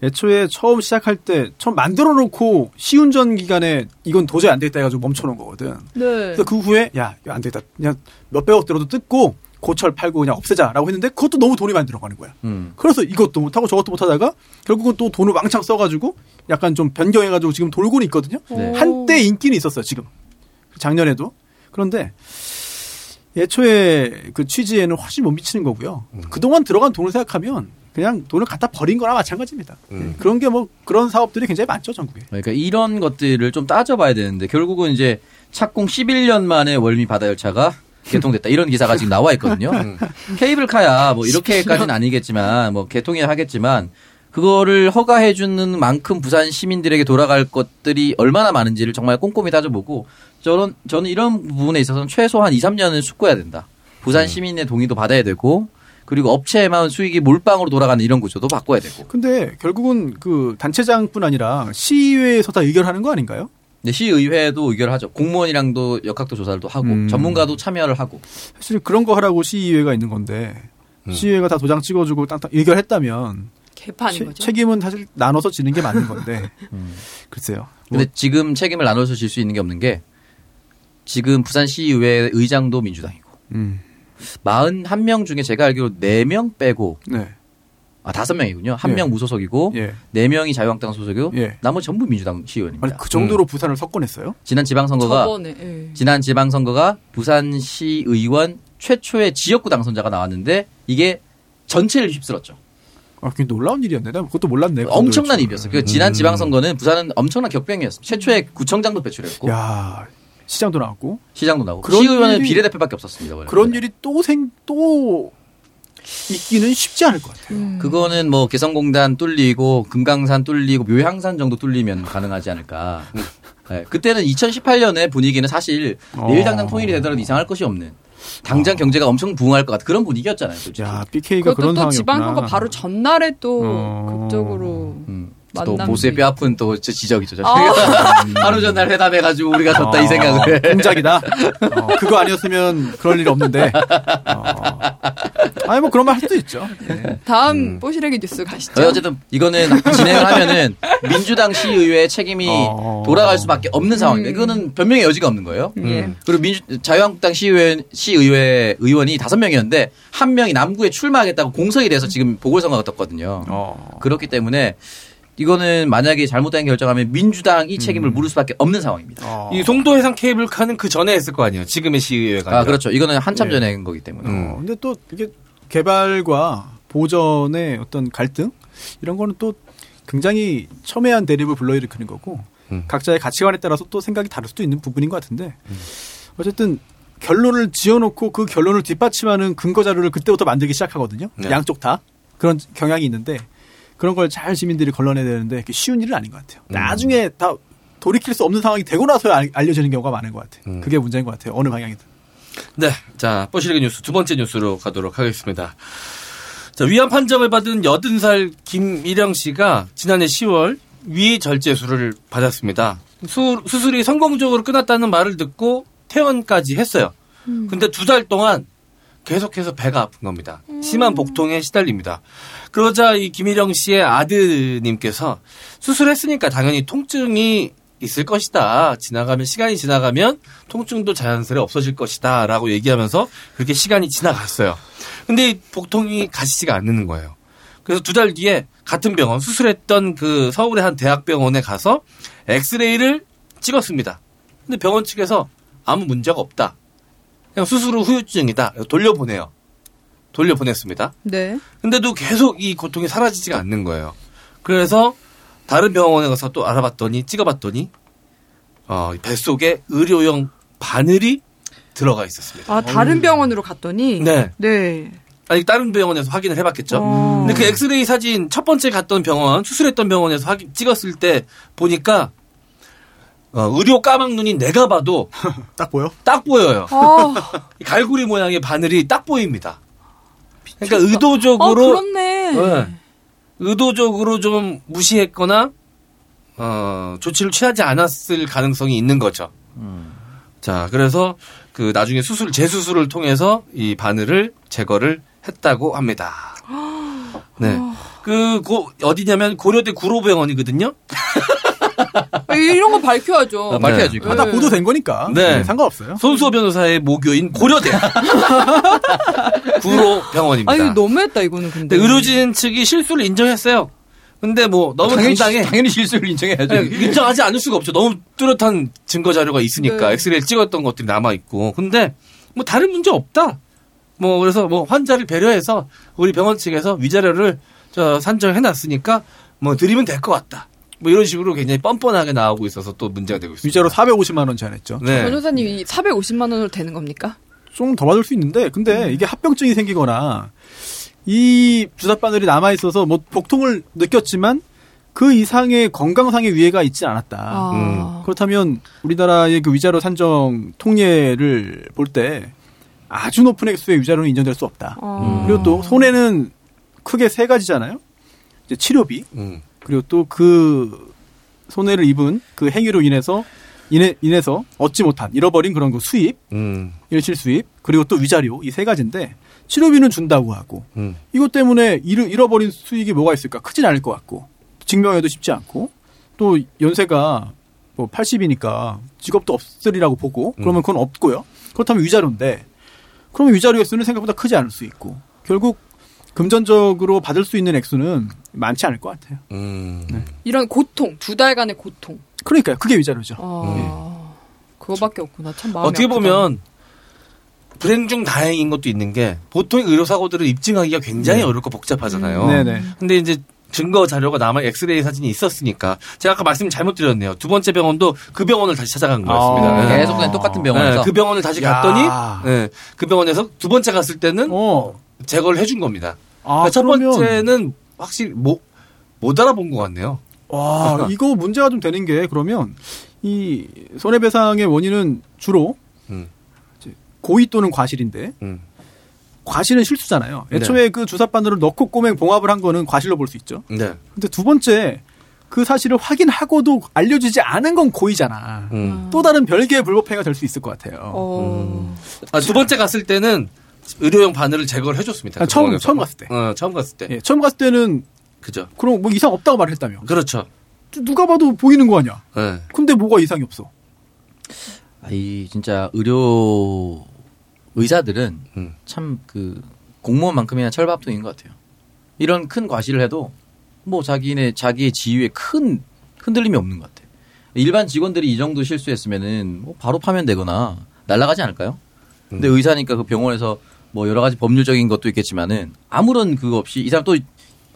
애초에 처음 시작할 때 처음 만들어 놓고 시운전 기간에 이건 도저히 안 되겠다 해가지고 멈춰 놓은 거거든. 네. 그래서 그 후에 야 안 되겠다. 그냥 몇백억 들어도 뜯고 고철 팔고 그냥 없애자라고 했는데 그것도 너무 돈이 많이 들어가는 거야. 음. 그래서 이것도 못하고 저것도 못하다가 결국은 또 돈을 왕창 써가지고 약간 좀 변경해가지고 지금 돌고는 있거든요. 네. 한때 인기는 있었어요 지금 작년에도 그런데 예초에 그 취지에는 훨씬 못 미치는 거고요. 그동안 들어간 돈을 생각하면 그냥 돈을 갖다 버린 거나 마찬가지입니다. 예, 그런 게 뭐 그런 사업들이 굉장히 많죠 전국에. 그러니까 이런 것들을 좀 따져봐야 되는데 결국은 이제 착공 11년 만에 월미 바다 열차가 개통됐다 이런 기사가 지금 나와 있거든요. 케이블카야 뭐 이렇게까지는 아니겠지만 뭐 개통이 하겠지만 그거를 허가해 주는 만큼 부산 시민들에게 돌아갈 것들이 얼마나 많은지를 정말 꼼꼼히 따져보고 저는 저는 이런 부분에 있어서는 최소한 2, 3년은 숙고해야 된다. 부산 시민의 동의도 받아야 되고 그리고 업체에만 수익이 몰빵으로 돌아가는 이런 구조도 바꿔야 되고. 근데 결국은 그 단체장뿐 아니라 시의회에서 다 의결하는 거 아닌가요? 네, 시의회도 의결하죠. 공무원이랑도 역학도 조사도 하고 음. 전문가도 참여를 하고. 사실 그런 거 하라고 시의회가 있는 건데 시의회가 다 도장 찍어주고 땅땅 의결했다면 개판인 채- 거죠. 책임은 사실 나눠서 지는 게 맞는 건데 글쎄요. 근데 지금 책임을 나눠서 질 수 있는 게 없는 게 지금 부산시의회 의장도 민주당이고 음. 41명 중에 제가 알기로 4명 빼고 네. 아, 5명이군요. 한 예. 명 무소속이고 예. 4명이 자유한국당 소속이고 예. 나머지 전부 민주당 시의원입니다. 아니 그 정도로 부산을 석권했어요? 지난 지방선거가 저번에 예. 지난 지방선거가 부산시의원 최초의 지역구 당선자가 나왔는데 이게 전체를 휩쓸었죠. 아, 그게 놀라운 일이었네. 나 그것도 몰랐네. 엄청난 입이었어요. 그 지난 음. 지방선거는 부산은 엄청난 격변이었습니다. 최초의 구청장도 배출했고 야 시장도 나왔고 시장도 나오고 시의원은 일이- 비례대표밖에 없었습니다. 원래. 그런 일이 또 생 또 있기는 쉽지 않을 것 같아요. 음. 그거는 뭐 개성공단 뚫리고 금강산 뚫리고 묘향산 정도 뚫리면 가능하지 않을까. 네, 그때는 2018년의 분위기는 사실 내일 어. 당장 통일이 되더라도 이상할 것이 없는 당장 경제가 엄청 부흥할 것 같은 그런 분위기였잖아요. 솔직히. 야 BK가 그것도 그런 또 상황이었구나. 지방선거 바로 전날에 또 어. 극적으로 음. 또 보수의 뼈 아픈 또저 지적이죠. 저. 아. 하루 전날 회담해가지고 우리가 졌다 이 어, 생각을. 공작이다. 어, 그거 아니었으면 그럴 일 없는데. 어. 아니 뭐 그런 말 할 수도 있죠. 예. 다음 뽀시래기 뉴스 가시죠. 어쨌든 이거는 진행을 하면은 민주당 시의회의 책임이 어. 돌아갈 수밖에 없는 상황입니다. 음. 이거는 변명의 여지가 없는 거예요. 예. 그리고 민주 자유한국당 시의회 시의회 의원이 다섯 명이었는데 한 명이 남구에 출마하겠다고 공석이 돼서 지금 보궐선거가 떴거든요. 어. 그렇기 때문에 이거는 만약에 잘못된 결정하면 민주당이 책임을 물을 수밖에 없는 상황입니다. 어. 이 송도 해상 케이블카는 그 전에 했을 거 아니에요. 지금의 시의회가. 아 아니라. 그렇죠. 이거는 한참 예. 전에 한 거기 때문에. 어, 근데 또 이게 개발과 보전의 어떤 갈등 이런 거는 또 굉장히 첨예한 대립을 불러일으키는 거고 음. 각자의 가치관에 따라서 또 생각이 다를 수도 있는 부분인 것 같은데 어쨌든 결론을 지어놓고 그 결론을 뒷받침하는 근거 자료를 그때부터 만들기 시작하거든요. 네. 양쪽 다 그런 경향이 있는데 그런 걸 잘 시민들이 걸러내야 되는데 그게 쉬운 일은 아닌 것 같아요. 음. 나중에 다 돌이킬 수 없는 상황이 되고 나서야 알- 알려지는 경우가 많은 것 같아요. 음. 그게 문제인 것 같아요. 어느 방향이든. 네. 자, 뽀시리그 뉴스 두 번째 뉴스로 가도록 하겠습니다. 자, 위안 판정을 받은 80살 김일영 씨가 지난해 10월 위 절제술을 받았습니다. 수, 수술이 성공적으로 끝났다는 말을 듣고 퇴원까지 했어요. 근데 두 달 동안 계속해서 배가 아픈 겁니다. 심한 복통에 시달립니다. 그러자 이 김일영 씨의 아드님께서 수술했으니까 당연히 통증이 있을 것이다. 지나가면 시간이 지나가면 통증도 자연스레 없어질 것이다. 라고 얘기하면서 그렇게 시간이 지나갔어요. 근데 이 복통이 가시지가 않는 거예요. 그래서 두 달 뒤에 같은 병원 수술했던 그 서울의 한 대학병원에 가서 엑스레이를 찍었습니다. 근데 병원 측에서 아무 문제가 없다. 그냥 수술 후 후유증이다. 돌려보내요. 돌려보냈습니다. 네. 근데도 계속 이 고통이 사라지지가 않는 거예요. 그래서 다른 병원에 가서 또 알아봤더니 찍어봤더니 어, 뱃속에 의료용 바늘이 들어가 있었습니다. 아 다른 병원으로 갔더니 네. 네. 아니 다른 병원에서 확인을 해봤겠죠. 어. 근데 그 엑스레이 사진 첫 번째 갔던 병원 수술했던 병원에서 확인 찍었을 때 보니까 어, 의료 까막눈이 내가 봐도 딱 보여? 딱 보여요. 아, 갈고리 모양의 바늘이 딱 보입니다. 그러니까 의도적으로 어, 그렇네. 네. 의도적으로 좀 무시했거나 어, 조치를 취하지 않았을 가능성이 있는 거죠. 자, 그래서 그 나중에 수술 재수술을 통해서 이 바늘을 제거를 했다고 합니다. 네. 그 고, 어디냐면 고려대 구로병원이거든요. 이런 거 밝혀야죠. 아, 밝혀야죠, 이거. 아, 다 보도된 거니까. 네. 네, 상관없어요. 손수호 변호사의 모교인 고려대 구로 병원입니다. 아니 너무했다 이거는 근데. 근데 의료진 측이 실수를 인정했어요. 근데 뭐 너무 당연히 당당해. 당연히 실수를 인정해야죠. 네, 인정하지 않을 수가 없죠. 너무 뚜렷한 증거 자료가 있으니까 네. 엑스레이를 찍었던 것들이 남아 있고. 근데 뭐 다른 문제 없다. 뭐 그래서 뭐 환자를 배려해서 우리 병원 측에서 위자료를 저 산정해 놨으니까 뭐 드리면 될 것 같다. 뭐 이런 식으로 굉장히 뻔뻔하게 나오고 있어서 또 문제가 되고 있습니다. 위자료 450만 원 제한했죠. 네. 변호사님 이 450만 원으로 되는 겁니까? 좀 더 받을 수 있는데 근데 음. 이게 합병증이 생기거나 이 주사 바늘이 남아 있어서 뭐 복통을 느꼈지만 그 이상의 건강상의 위해가 있지 않았다. 아. 그렇다면 우리나라의 그 위자료 산정 통례를 볼 때 아주 높은 액수의 위자료는 인정될 수 없다. 아. 그리고 또 손해는 크게 세 가지잖아요. 이제 치료비 음. 그리고 또 그 손해를 입은 그 행위로 인해서 인해, 인해서 얻지 못한 잃어버린 그런 그 수입 음. 일실 수입 그리고 또 위자료 이 세 가지인데 치료비는 준다고 하고 음. 이것 때문에 잃, 잃어버린 수익이 뭐가 있을까 크진 않을 것 같고 증명해도 쉽지 않고 또 연세가 뭐 80이니까 직업도 없으리라고 보고 그러면 그건 없고요 그렇다면 위자료인데 그러면 위자료 액수는 생각보다 크지 않을 수 있고 결국 금전적으로 받을 수 있는 액수는 많지 않을 것 같아요 음. 이런 고통 두 달간의 고통. 그러니까요 그게 위자료죠 아, 그거밖에 없구나. 참 마음이 어떻게 아프다. 보면 불행 중 다행인 것도 있는 게 보통 의료 사고들을 입증하기가 굉장히 네. 어렵고 복잡하잖아요. 음. 네네. 근데 이제 증거 자료가 남아 엑스레이 사진이 있었으니까 제가 아까 말씀 잘못 드렸네요. 두 번째 병원도 그 병원을 다시 찾아간 거였습니다. 아, 네. 계속 그냥 똑같은 병원에서? 네, 그 병원을 다시 야. 갔더니 네, 그 병원에서 두 번째 갔을 때는 어. 제거를 해준 겁니다. 아, 그러니까 첫 그러면- 번째는 확실히 못, 못 알아본 것 같네요. 와, 이거 문제가 좀 되는 게 그러면 이 손해배상의 원인은 주로 음. 고의 또는 과실인데 음. 과실은 실수잖아요. 네. 애초에 그 주사 바늘을 넣고 꼬맹 봉합을 한 거는 과실로 볼 수 있죠. 네. 근데 두 번째 그 사실을 확인하고도 알려주지 않은 건 고의잖아. 음. 또 다른 별개의 불법행위가 될 수 있을 것 같아요. 어. 아, 두 번째 갔을 때는 의료용 바늘을 제거를 해줬습니다. 아, 그 처음-. 처음 갔을 때. 어, 처음 갔을 때. 예, 처음 갔을 때는 그죠. 그럼 뭐 이상 없다고 말을 했다며. 그렇죠. 누가 봐도 보이는 거 아니야. 네. 근데 뭐가 이상이 없어. 아, 이 진짜 의료 의사들은 음. 참그 공무원만큼이나 철밥통인 것 같아요. 이런 큰 과실을 해도 뭐 자기네 자기의 지위에 큰 흔들림이 없는 것 같아요. 일반 직원들이 이 정도 실수했으면은 뭐 바로 파면되거나 날아가지 않을까요? 근데 음. 의사니까 그 병원에서 뭐 여러 가지 법률적인 것도 있겠지만은 아무런 그거 없이 이 사람 또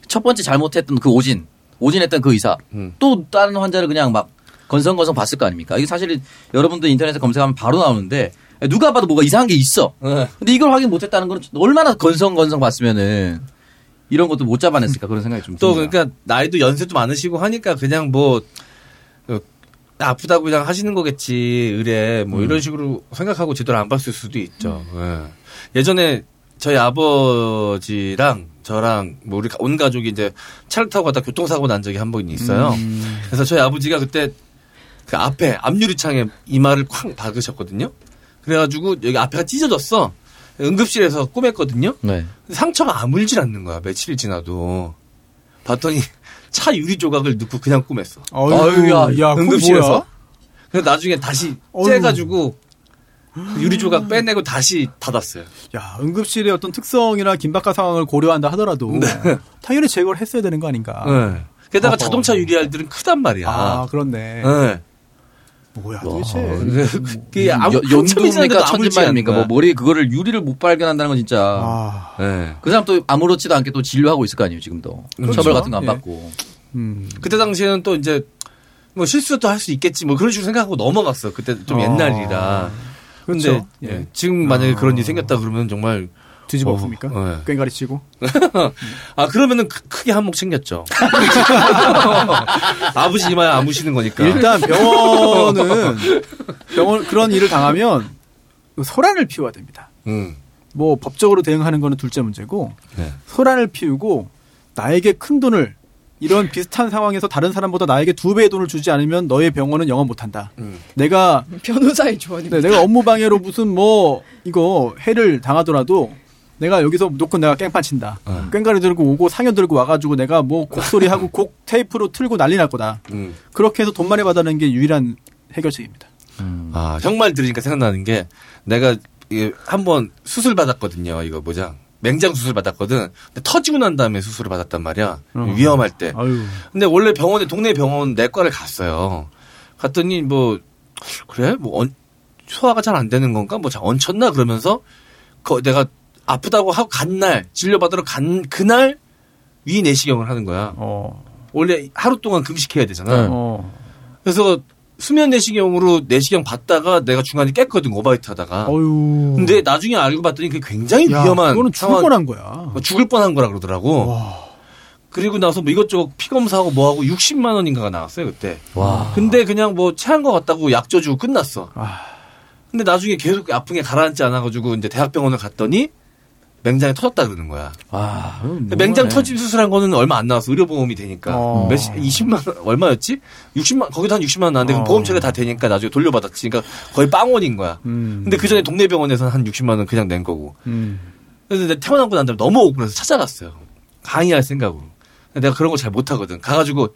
첫 번째 잘못했던 그 오진 오진했던 그 의사 음. 또 다른 환자를 그냥 막 건성건성 봤을 거 아닙니까? 이게 사실 여러분들 인터넷에 검색하면 바로 나오는데 누가 봐도 뭐가 이상한 게 있어. 네. 근데 이걸 확인 못했다는 건 얼마나 건성건성 봤으면은 이런 것도 못 잡아냈을까 그런 생각이 좀 또 듭니다. 그러니까 나이도 연세도 많으시고 하니까 그냥 뭐 어, 아프다고 그냥 하시는 거겠지 의뢰 뭐 음. 이런 식으로 생각하고 제대로 안 봤을 수도 있죠. 예. 예전에 저희 아버지랑 저랑 뭐 우리 온 가족이 이제 차를 타고 가다 교통사고 난 적이 한 번 있어요. 음. 그래서 저희 아버지가 그때 그 앞에 앞유리창에 이마를 쾅 박으셨거든요. 그래가지고 여기 앞에가 찢어졌어. 응급실에서 꼬맸거든요. 네. 상처가 아물질 않는 거야. 며칠 지나도. 봤더니 차 유리 조각을 넣고 그냥 꼬맸어. 아유, 야, 그거 응급실에서. 그래서 나중에 다시. 째가지고 유리 조각 빼내고 다시 닫았어요. 야, 응급실의 어떤 특성이나 긴박한 상황을 고려한다 하더라도 당연히 제거를 했어야 되는 거 아닌가. 네. 게다가 어허. 자동차 유리알들은 크단 말이야. 아, 그렇네. 네. 뭐야, 와, 도대체. 그게 아무 연- 연두입니까 천진만입니까? 뭐 머리 그거를 유리를 못 발견한다는 건 진짜 아, 네. 그 사람 또 아무렇지도 않게 또 진료하고 있을 거 아니에요 지금도 그렇죠. 처벌 같은 거안 예. 받고 음. 그때 당시에는 또 이제 뭐 실수도 할 수 있겠지 뭐 그런 식으로 생각하고 넘어갔어. 그때 좀 아. 옛날이라. 근데 그렇죠. 예, 예. 지금 만약에 아. 그런 일이 생겼다 그러면 정말 뒤집어 어, 엎습니까? 네. 꽹가리 치고. 아 그러면은 크- 크게 한몫 챙겼죠. 아버지 이마에 아무시는 거니까. 일단 병원은 병원 그런 일을 당하면 소란을 피워야 됩니다. 음. 뭐 법적으로 대응하는 거는 둘째 문제고 네. 소란을 피우고 나에게 큰 돈을 이런 비슷한 상황에서 다른 사람보다 나에게 두 배의 돈을 주지 않으면 너의 병원은 영업 못한다. 음. 내가 변호사의 조언입니다. 네, 내가 업무 방해로 무슨 뭐 이거 해를 당하더라도 내가 여기서 무조건 내가 깽판 친다. 어. 깽가리 들고 오고 상여 들고 와가지고 내가 뭐 곡소리 하고 곡 테이프로 틀고 난리 날 거다. 음. 그렇게 해서 돈 많이 받아내는 게 유일한 해결책입니다. 아, 형 말 들으니까 생각나는 게 내가 한번 수술 받았거든요. 이거 뭐냐. 맹장 수술 받았거든. 근데 터지고 난 다음에 수술을 받았단 말이야. 어. 위험할 때. 아유. 근데 원래 병원에 동네 병원 내과를 갔어요. 갔더니 뭐 그래 뭐 언- 소화가 잘 안 되는 건가 뭐 잘 얹혔나 그러면서 거, 내가 아프다고 하고 간 날 진료받으러 간 그날 위 내시경을 하는 거야. 어. 원래 하루 동안 금식해야 되잖아. 네. 어. 그래서 수면 내시경으로 내시경 받다가 내가 중간에 깼거든 오바이트 하다가. 어유. 근데 나중에 알고 봤더니 그게 굉장히 야, 위험한 그거는 죽을 상황- 뻔한 거야. 뭐 죽을 뻔한 거라 그러더라고. 그리고 나서 뭐 이것저것 피 검사하고 뭐하고 60만 원인가가 나왔어요 그때. 와. 근데 그냥 뭐 체한 것 같다고 약 줘 주고 끝났어. 아. 근데 나중에 계속 아픈 게 가라앉지 않아가지고 이제 대학병원을 갔더니 맹장이 터졌다 그러는 거야. 아, 맹장 터짐 수술한 거는 얼마 안 나왔어. 의료보험이 되니까. 어. 몇십, 20만 원, 얼마였지? 60만, 거기도 한 60만 원 나왔는데 어. 보험 처리 다 되니까 나중에 돌려받았지. 그러니까 거의 빵원인 거야. 음. 근데 그 전에 동네 병원에서는 한 60만 원 그냥 낸 거고. 음. 그래서 내가 태어나고 난 다음에 너무 억울해서 찾아갔어요. 강의할 생각으로. 내가 그런 거잘 못하거든. 가가지고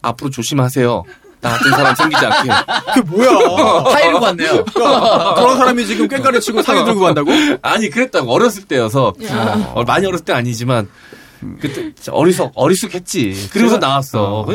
앞으로 조심하세요. 나 같은 사람 생기지 않게. 그게 뭐야? 타이르고 왔네요. 야, 그런 사람이 지금 깽가리 치고 상해 들고 간다고? 아니 그랬다고 어렸을 때여서 어, 많이 어렸을 때 아니지만 그때 진짜 어리석 어리숙했지. 그래서 나왔어.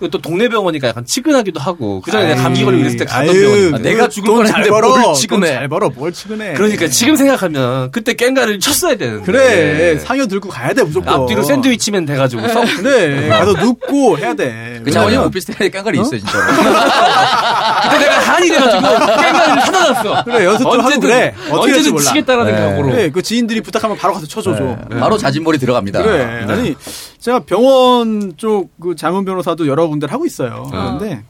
그또 동네 병원이니까 약간 치근하기도 하고 그 전에 내가 감기 걸리고 이랬을 때 병원이니까 그 내가 죽을 뻔했는데 벌어. 뭘돈 치근해. 잘 벌어. 뭘 치근해. 그러니까 지금 생각하면 그때 깽가를 쳤어야 되는데. 그래. 상여 들고 가야 돼 무조건. 앞뒤로 샌드위치맨 돼가지고 서 그래. 가서 눕고 해야 돼. 그 장원이 오피스텔에 깡가리 있어요, 진짜. 그때 내가 한이 돼가지고 깽가를 사다 놨어. 그래 연습 좀 하고 그래. 어떻게 될지 언제든 몰라. 치겠다라는 네. 각오로. 그래. 그 지인들이 부탁하면 바로 가서 쳐줘줘. 네. 바로 자진몰이 들어갑니다. 그래. 아니 제가 병원 쪽 그 자문 변호사도 여러 군데를 하고 있어요. 그런데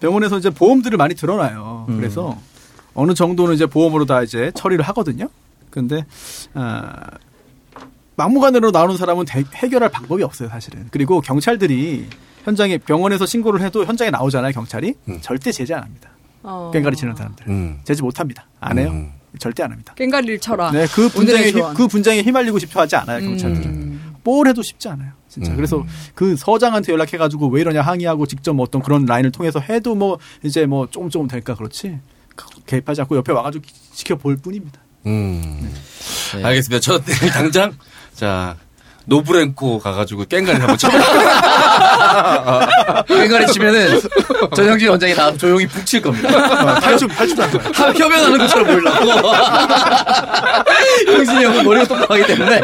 병원에서 이제 보험들을 많이 들어놔요. 그래서 어느 정도는 이제 보험으로 다 이제 처리를 하거든요. 근데 아, 막무가내로 나오는 사람은 대- 해결할 방법이 없어요, 사실은. 그리고 경찰들이 현장에 병원에서 신고를 해도 현장에 나오잖아요, 경찰이. 절대 제재 안 합니다. 어. 깽가리 치는 사람들. 음. 제재 못 합니다. 안 해요. 절대 안 합니다. 깽가리를 쳐라. 네, 그 분쟁에. 그 분쟁에 휘말리고 싶어 하지 않아요, 경찰들은. 음. 뭘 해도 쉽지 않아요. 진짜. 음. 그래서 그 서장한테 연락해가지고 왜 이러냐 항의하고 직접 뭐 어떤 그런 라인을 통해서 해도 뭐 이제 뭐 조금 조금 될까 그렇지. 개입하지 않고 옆에 와가지고 지켜볼 뿐입니다. 음. 네. 알겠습니다. 저 당장 자 노브랭코 가가지고 깽가리 한번 쳐. 깽가리 치면은 전영진 원장이 다음 조용히 북칠 겁니다. 탈출 탈출도 할 거야. 하- 협연하는 것처럼 보이려고. 형진이 형은 머리가 똑똑하기 때문에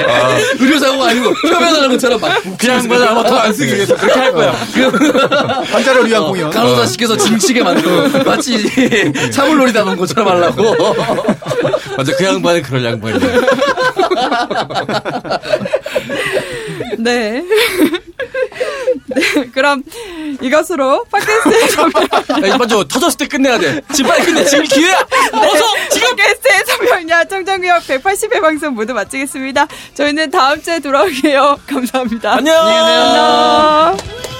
의료사고가 아니고 협연하는 것처럼 막 그냥 뭐야 뭐더안 쓰기 위해서 그렇게 할 거야. 환자를 위한 공연. 간호사 시켜서 짐치게 만들고 마치 사물놀이 담은 것처럼 하려고. 맞아 그 양반은 그럴 양반이야. 네. 네, 그럼 이것으로 팟캐스트의 선별, 야, 이번 저 터졌을 때 끝내야 돼. 지금 빨리 끝내. 지금 기회야. 어서 지금. 팟캐스트의 선별냐 청정구역 180회 방송 모두 마치겠습니다. 저희는 다음 주에 돌아올게요. 감사합니다. 안녕. 안녕.